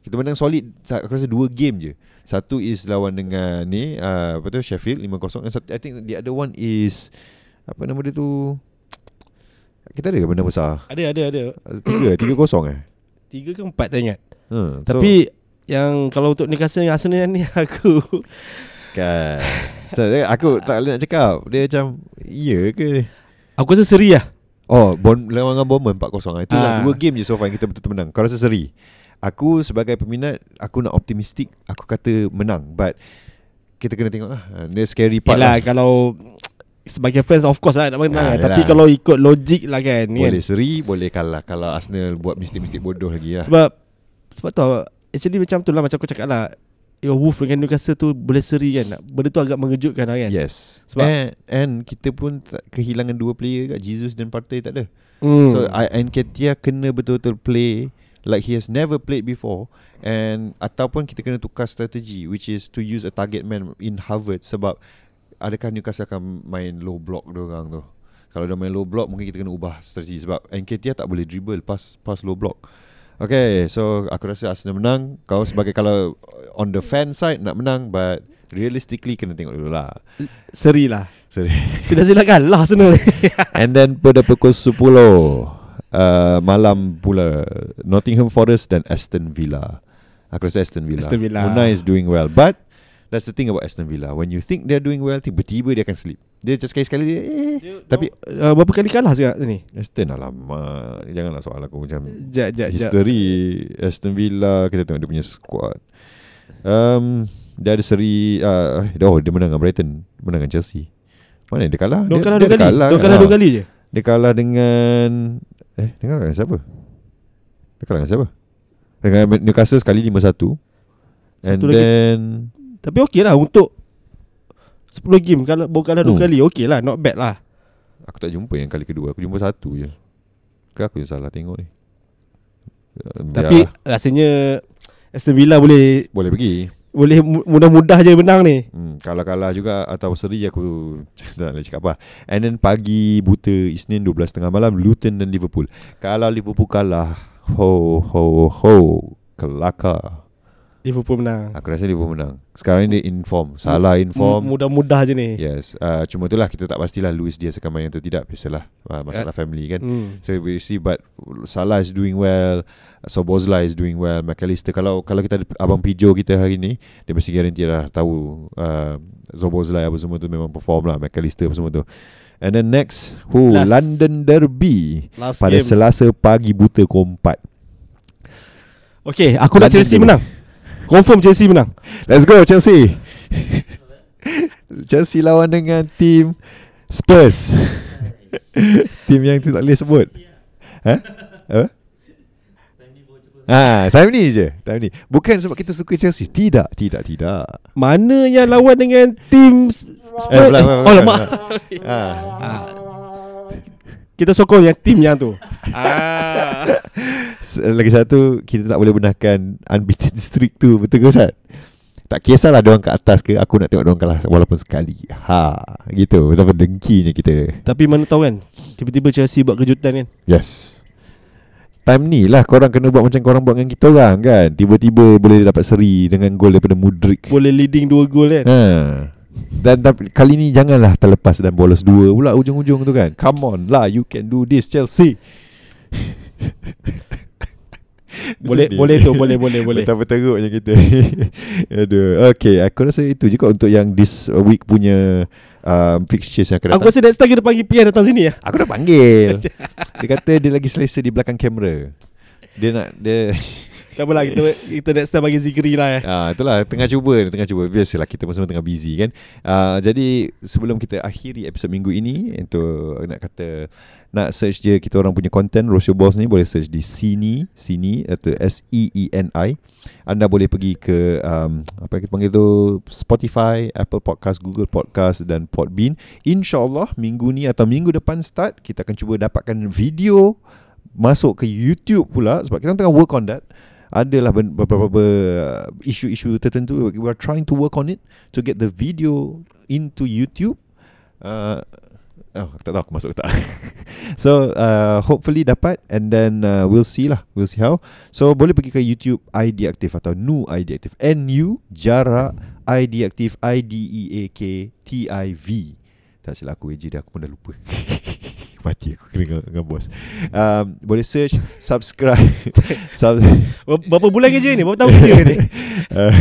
Kita menang solid Aku rasa dua game je Satu is lawan dengan ni uh, Apa tu Sheffield 5-0 And I think the other one is Apa nama dia tu Kita ada ke benda besar? Ada ada ada. Tiga Tiga kosong eh? Tiga ke empat tak ingat hmm, so, Tapi Yang kalau untuk Newcastle yang Arsenal ni Aku. Kan. So, Aku tak boleh nak cakap. Dia macam Ya ke? Aku rasa seri lah. Oh bon, Lawan dengan Bournemouth 4-0 Itu Ah. lah Dua game je so far Yang kita betul-betul menang. Kau rasa seri? Aku sebagai peminat Aku nak optimistik. Aku kata menang But Kita kena tengok lah Ah, Dia scary part Yelah lah. kalau Sebagai fans of course lah Nak menang Ah, lah. Tapi kalau ikut logik lah kan Boleh kan. seri Boleh kalah. Kalau Arsenal buat mistik-mistik bodoh lagi lah. Sebab Sebab tu Actually macam tu lah Macam aku cakap lah. Your Wolf dengan Newcastle tu Boleh seri kan? Benda tu agak mengejutkan lah kan? Yes. Sebab- and, and kita pun tak, Kehilangan dua player kat Jesus dan Partey tak ada. Hmm. So I Nketiah kena betul-betul play Like he has never played before. And Ataupun kita kena tukar strategi Which is to use a target man In Harvard Sebab Adakah Newcastle akan main low block orang tu? Kalau dia main low block Mungkin kita kena ubah strategi Sebab Nketiah tak boleh dribble Pas pas low block. Okay So aku rasa Arsenal menang. Kau sebagai kalau On the fan side Nak menang But Realistically Kena tengok dulu lah. Seri lah. Sorry Sudah silakan lah Arsenal. And then pada pukul 10 uh, Malam pula Nottingham Forest dan Aston Villa. Aku rasa Aston Villa. Aston Villa. Unai is doing well But That's the thing about Aston Villa. When you think they're doing well Tiba-tiba dia akan slip. Dia just sekali-sekali dia eh. Tapi uh, Berapa kali kalah sekarang ni? Aston alamak Janganlah soal aku macam jap jap History. Aston Villa Kita tengok dia punya squad. Um, Dia ada seri uh, Oh dia menang dengan Brighton Menang dengan Chelsea. Mana dia kalah? Dia Dia, kalah dia dua kali. kalah Dia kalah Ah. dua kali je. Dia kalah dengan Eh dia kalah dengan siapa? Dia kalah dengan siapa? Dengan Newcastle sekali 5-1 And Satu lagi. Tapi okey lah untuk 10 game kalau baru kalah dua Hmm. kali okey lah not bad lah. Aku tak jumpa yang kali kedua Aku jumpa satu je. Ke aku yang salah tengok ni? Um, Tapi biarlah. rasanya Aston Villa boleh Boleh pergi. boleh mu- mudah-mudah je menang ni. Hmm, Kalah-kalah juga Atau seri aku Tak nak cakap apa. And then pagi buta Isnin 12.30 malam Luton dan Liverpool. Kalau Liverpool kalah Ho ho ho Kelakar Liverpool menang. Aku rasa Liverpool menang. Sekarang ni dia inform. Salah inform. Mudah-mudah je ni. Yes. Uh, Cuma itulah Kita tak pastilah Luis dia akan main atau tidak. Biasalah. Uh, Masalah family kan. Hmm. So we see But Salah is doing well. Sobozla is doing well. McAllister Kalau kalau kita ada Abang Pijo kita hari ni Dia mesti guarantee lah Tahu uh, Sobozla apa semua tu Memang perform lah. McAllister apa semua tu. And then next who? Last. London Derby. Last Pada game. Selasa pagi buta keempat Okay aku nak London Chelsea Derby. menang Confirm Chelsea menang. Let's go Chelsea. Chelsea lawan dengan tim Spurs. Tim yang tu tak boleh sebut. Ha? Apa? Ah, time ni je. Time ni. Bukan sebab kita suka Chelsea. Tidak Tidak Tidak. Mana yang lawan dengan tim Spurs? Eh, belah, belah, Oh belah, lama ah. Kita sokong yang tim yang tu. Ah. Lagi satu Kita tak boleh benarkan Unbeaten streak tu. Betul ke Ustaz? Tak kisahlah diorang kat atas ke Aku nak tengok diorang kalah Walaupun sekali. Ha Gitu. Betapa dengkinya kita. Tapi mana tahu kan Tiba-tiba Chelsea buat kejutan kan? Yes. Time ni lah Korang kena buat macam korang buat dengan kita orang kan. Tiba-tiba boleh dapat seri Dengan gol daripada Mudrik. Boleh leading dua gol kan? Ha. Dan tapi, kali ni janganlah terlepas dan bolos dua pula ujung-ujung tu kan. Come on lah You can do this Chelsea. Boleh boleh tu boleh boleh boleh. Betapa teruknya kita. Aduh Okay aku rasa itu kot Untuk yang this week punya um, Fixtures yang akan Aku datang. rasa next time kita panggil Pian datang sini ya? Aku dah panggil. Dia kata dia lagi selesa di belakang kamera. Dia nak Dia Tak apalah kita kita next time bagi Zikri lah eh. Ah itulah tengah cuba tengah cuba biasalah kita semua tengah busy kan. Ah jadi sebelum kita akhiri episod minggu ini untuk nak kata nak search je kita orang punya content Rocio Balls ni boleh search di sini sini atau S E E N I. Anda boleh pergi ke um, apa kita panggil tu Spotify, Apple Podcast, Google Podcast dan Podbean. InsyaAllah minggu ni atau minggu depan start kita akan cuba dapatkan video masuk ke YouTube pula sebab kita tengah work on that adalah beberapa isu-isu tertentu we are trying to work on it to get the video into YouTube uh, Oh, tak tahu aku masuk ke tak. so, uh, hopefully dapat and then uh, we'll see lah. We'll see how. So, boleh pergi ke YouTube ID Active atau Nu ID Active. N-U jarak ID Active I D E A K T I V. Tak silap aku AJ dia aku pun dah lupa. Mati aku kena dengan, dengan bos. Um, boleh search, subscribe. sub, Ber- Berapa bulan kerja ni? Berapa tahun kerja ni? uh,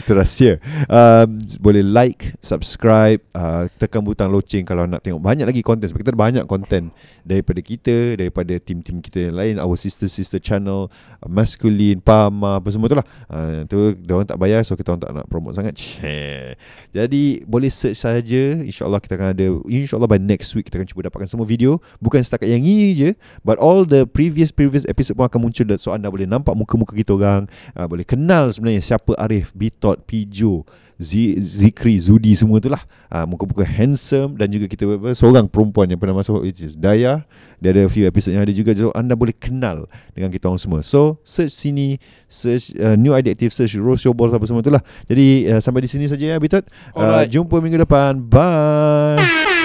itu rahsia. Um, boleh like, subscribe, uh, tekan butang loceng kalau nak tengok banyak lagi konten sebab kita ada banyak konten daripada kita, daripada tim-tim kita yang lain, our sister-sister channel, uh, masculine, pama, apa semua tu lah. Uh, tu dia orang tak bayar so kita orang tak nak promote sangat. Cih. Jadi boleh search saja. InsyaAllah kita akan ada InsyaAllah by next week kita akan cuba dapatkan semua video Bukan setakat yang ini je But all the previous previous episode pun akan muncul So anda boleh nampak muka-muka kita orang. Uh, Boleh kenal sebenarnya siapa Arif, Bitot, Pijo Z- Zikri, Zudi semua tu lah. Uh, Muka-muka handsome Dan juga kita apa, seorang perempuan yang pernah masuk Which is Daya. Dia ada few episode yang ada juga So anda boleh kenal dengan kita orang semua. So search sini Search uh, New Idea Active Search Rose Your Balls apa semua tu lah. Jadi uh, sampai di sini saja ya Bitot. Uh, Alright. Jumpa minggu depan. Bye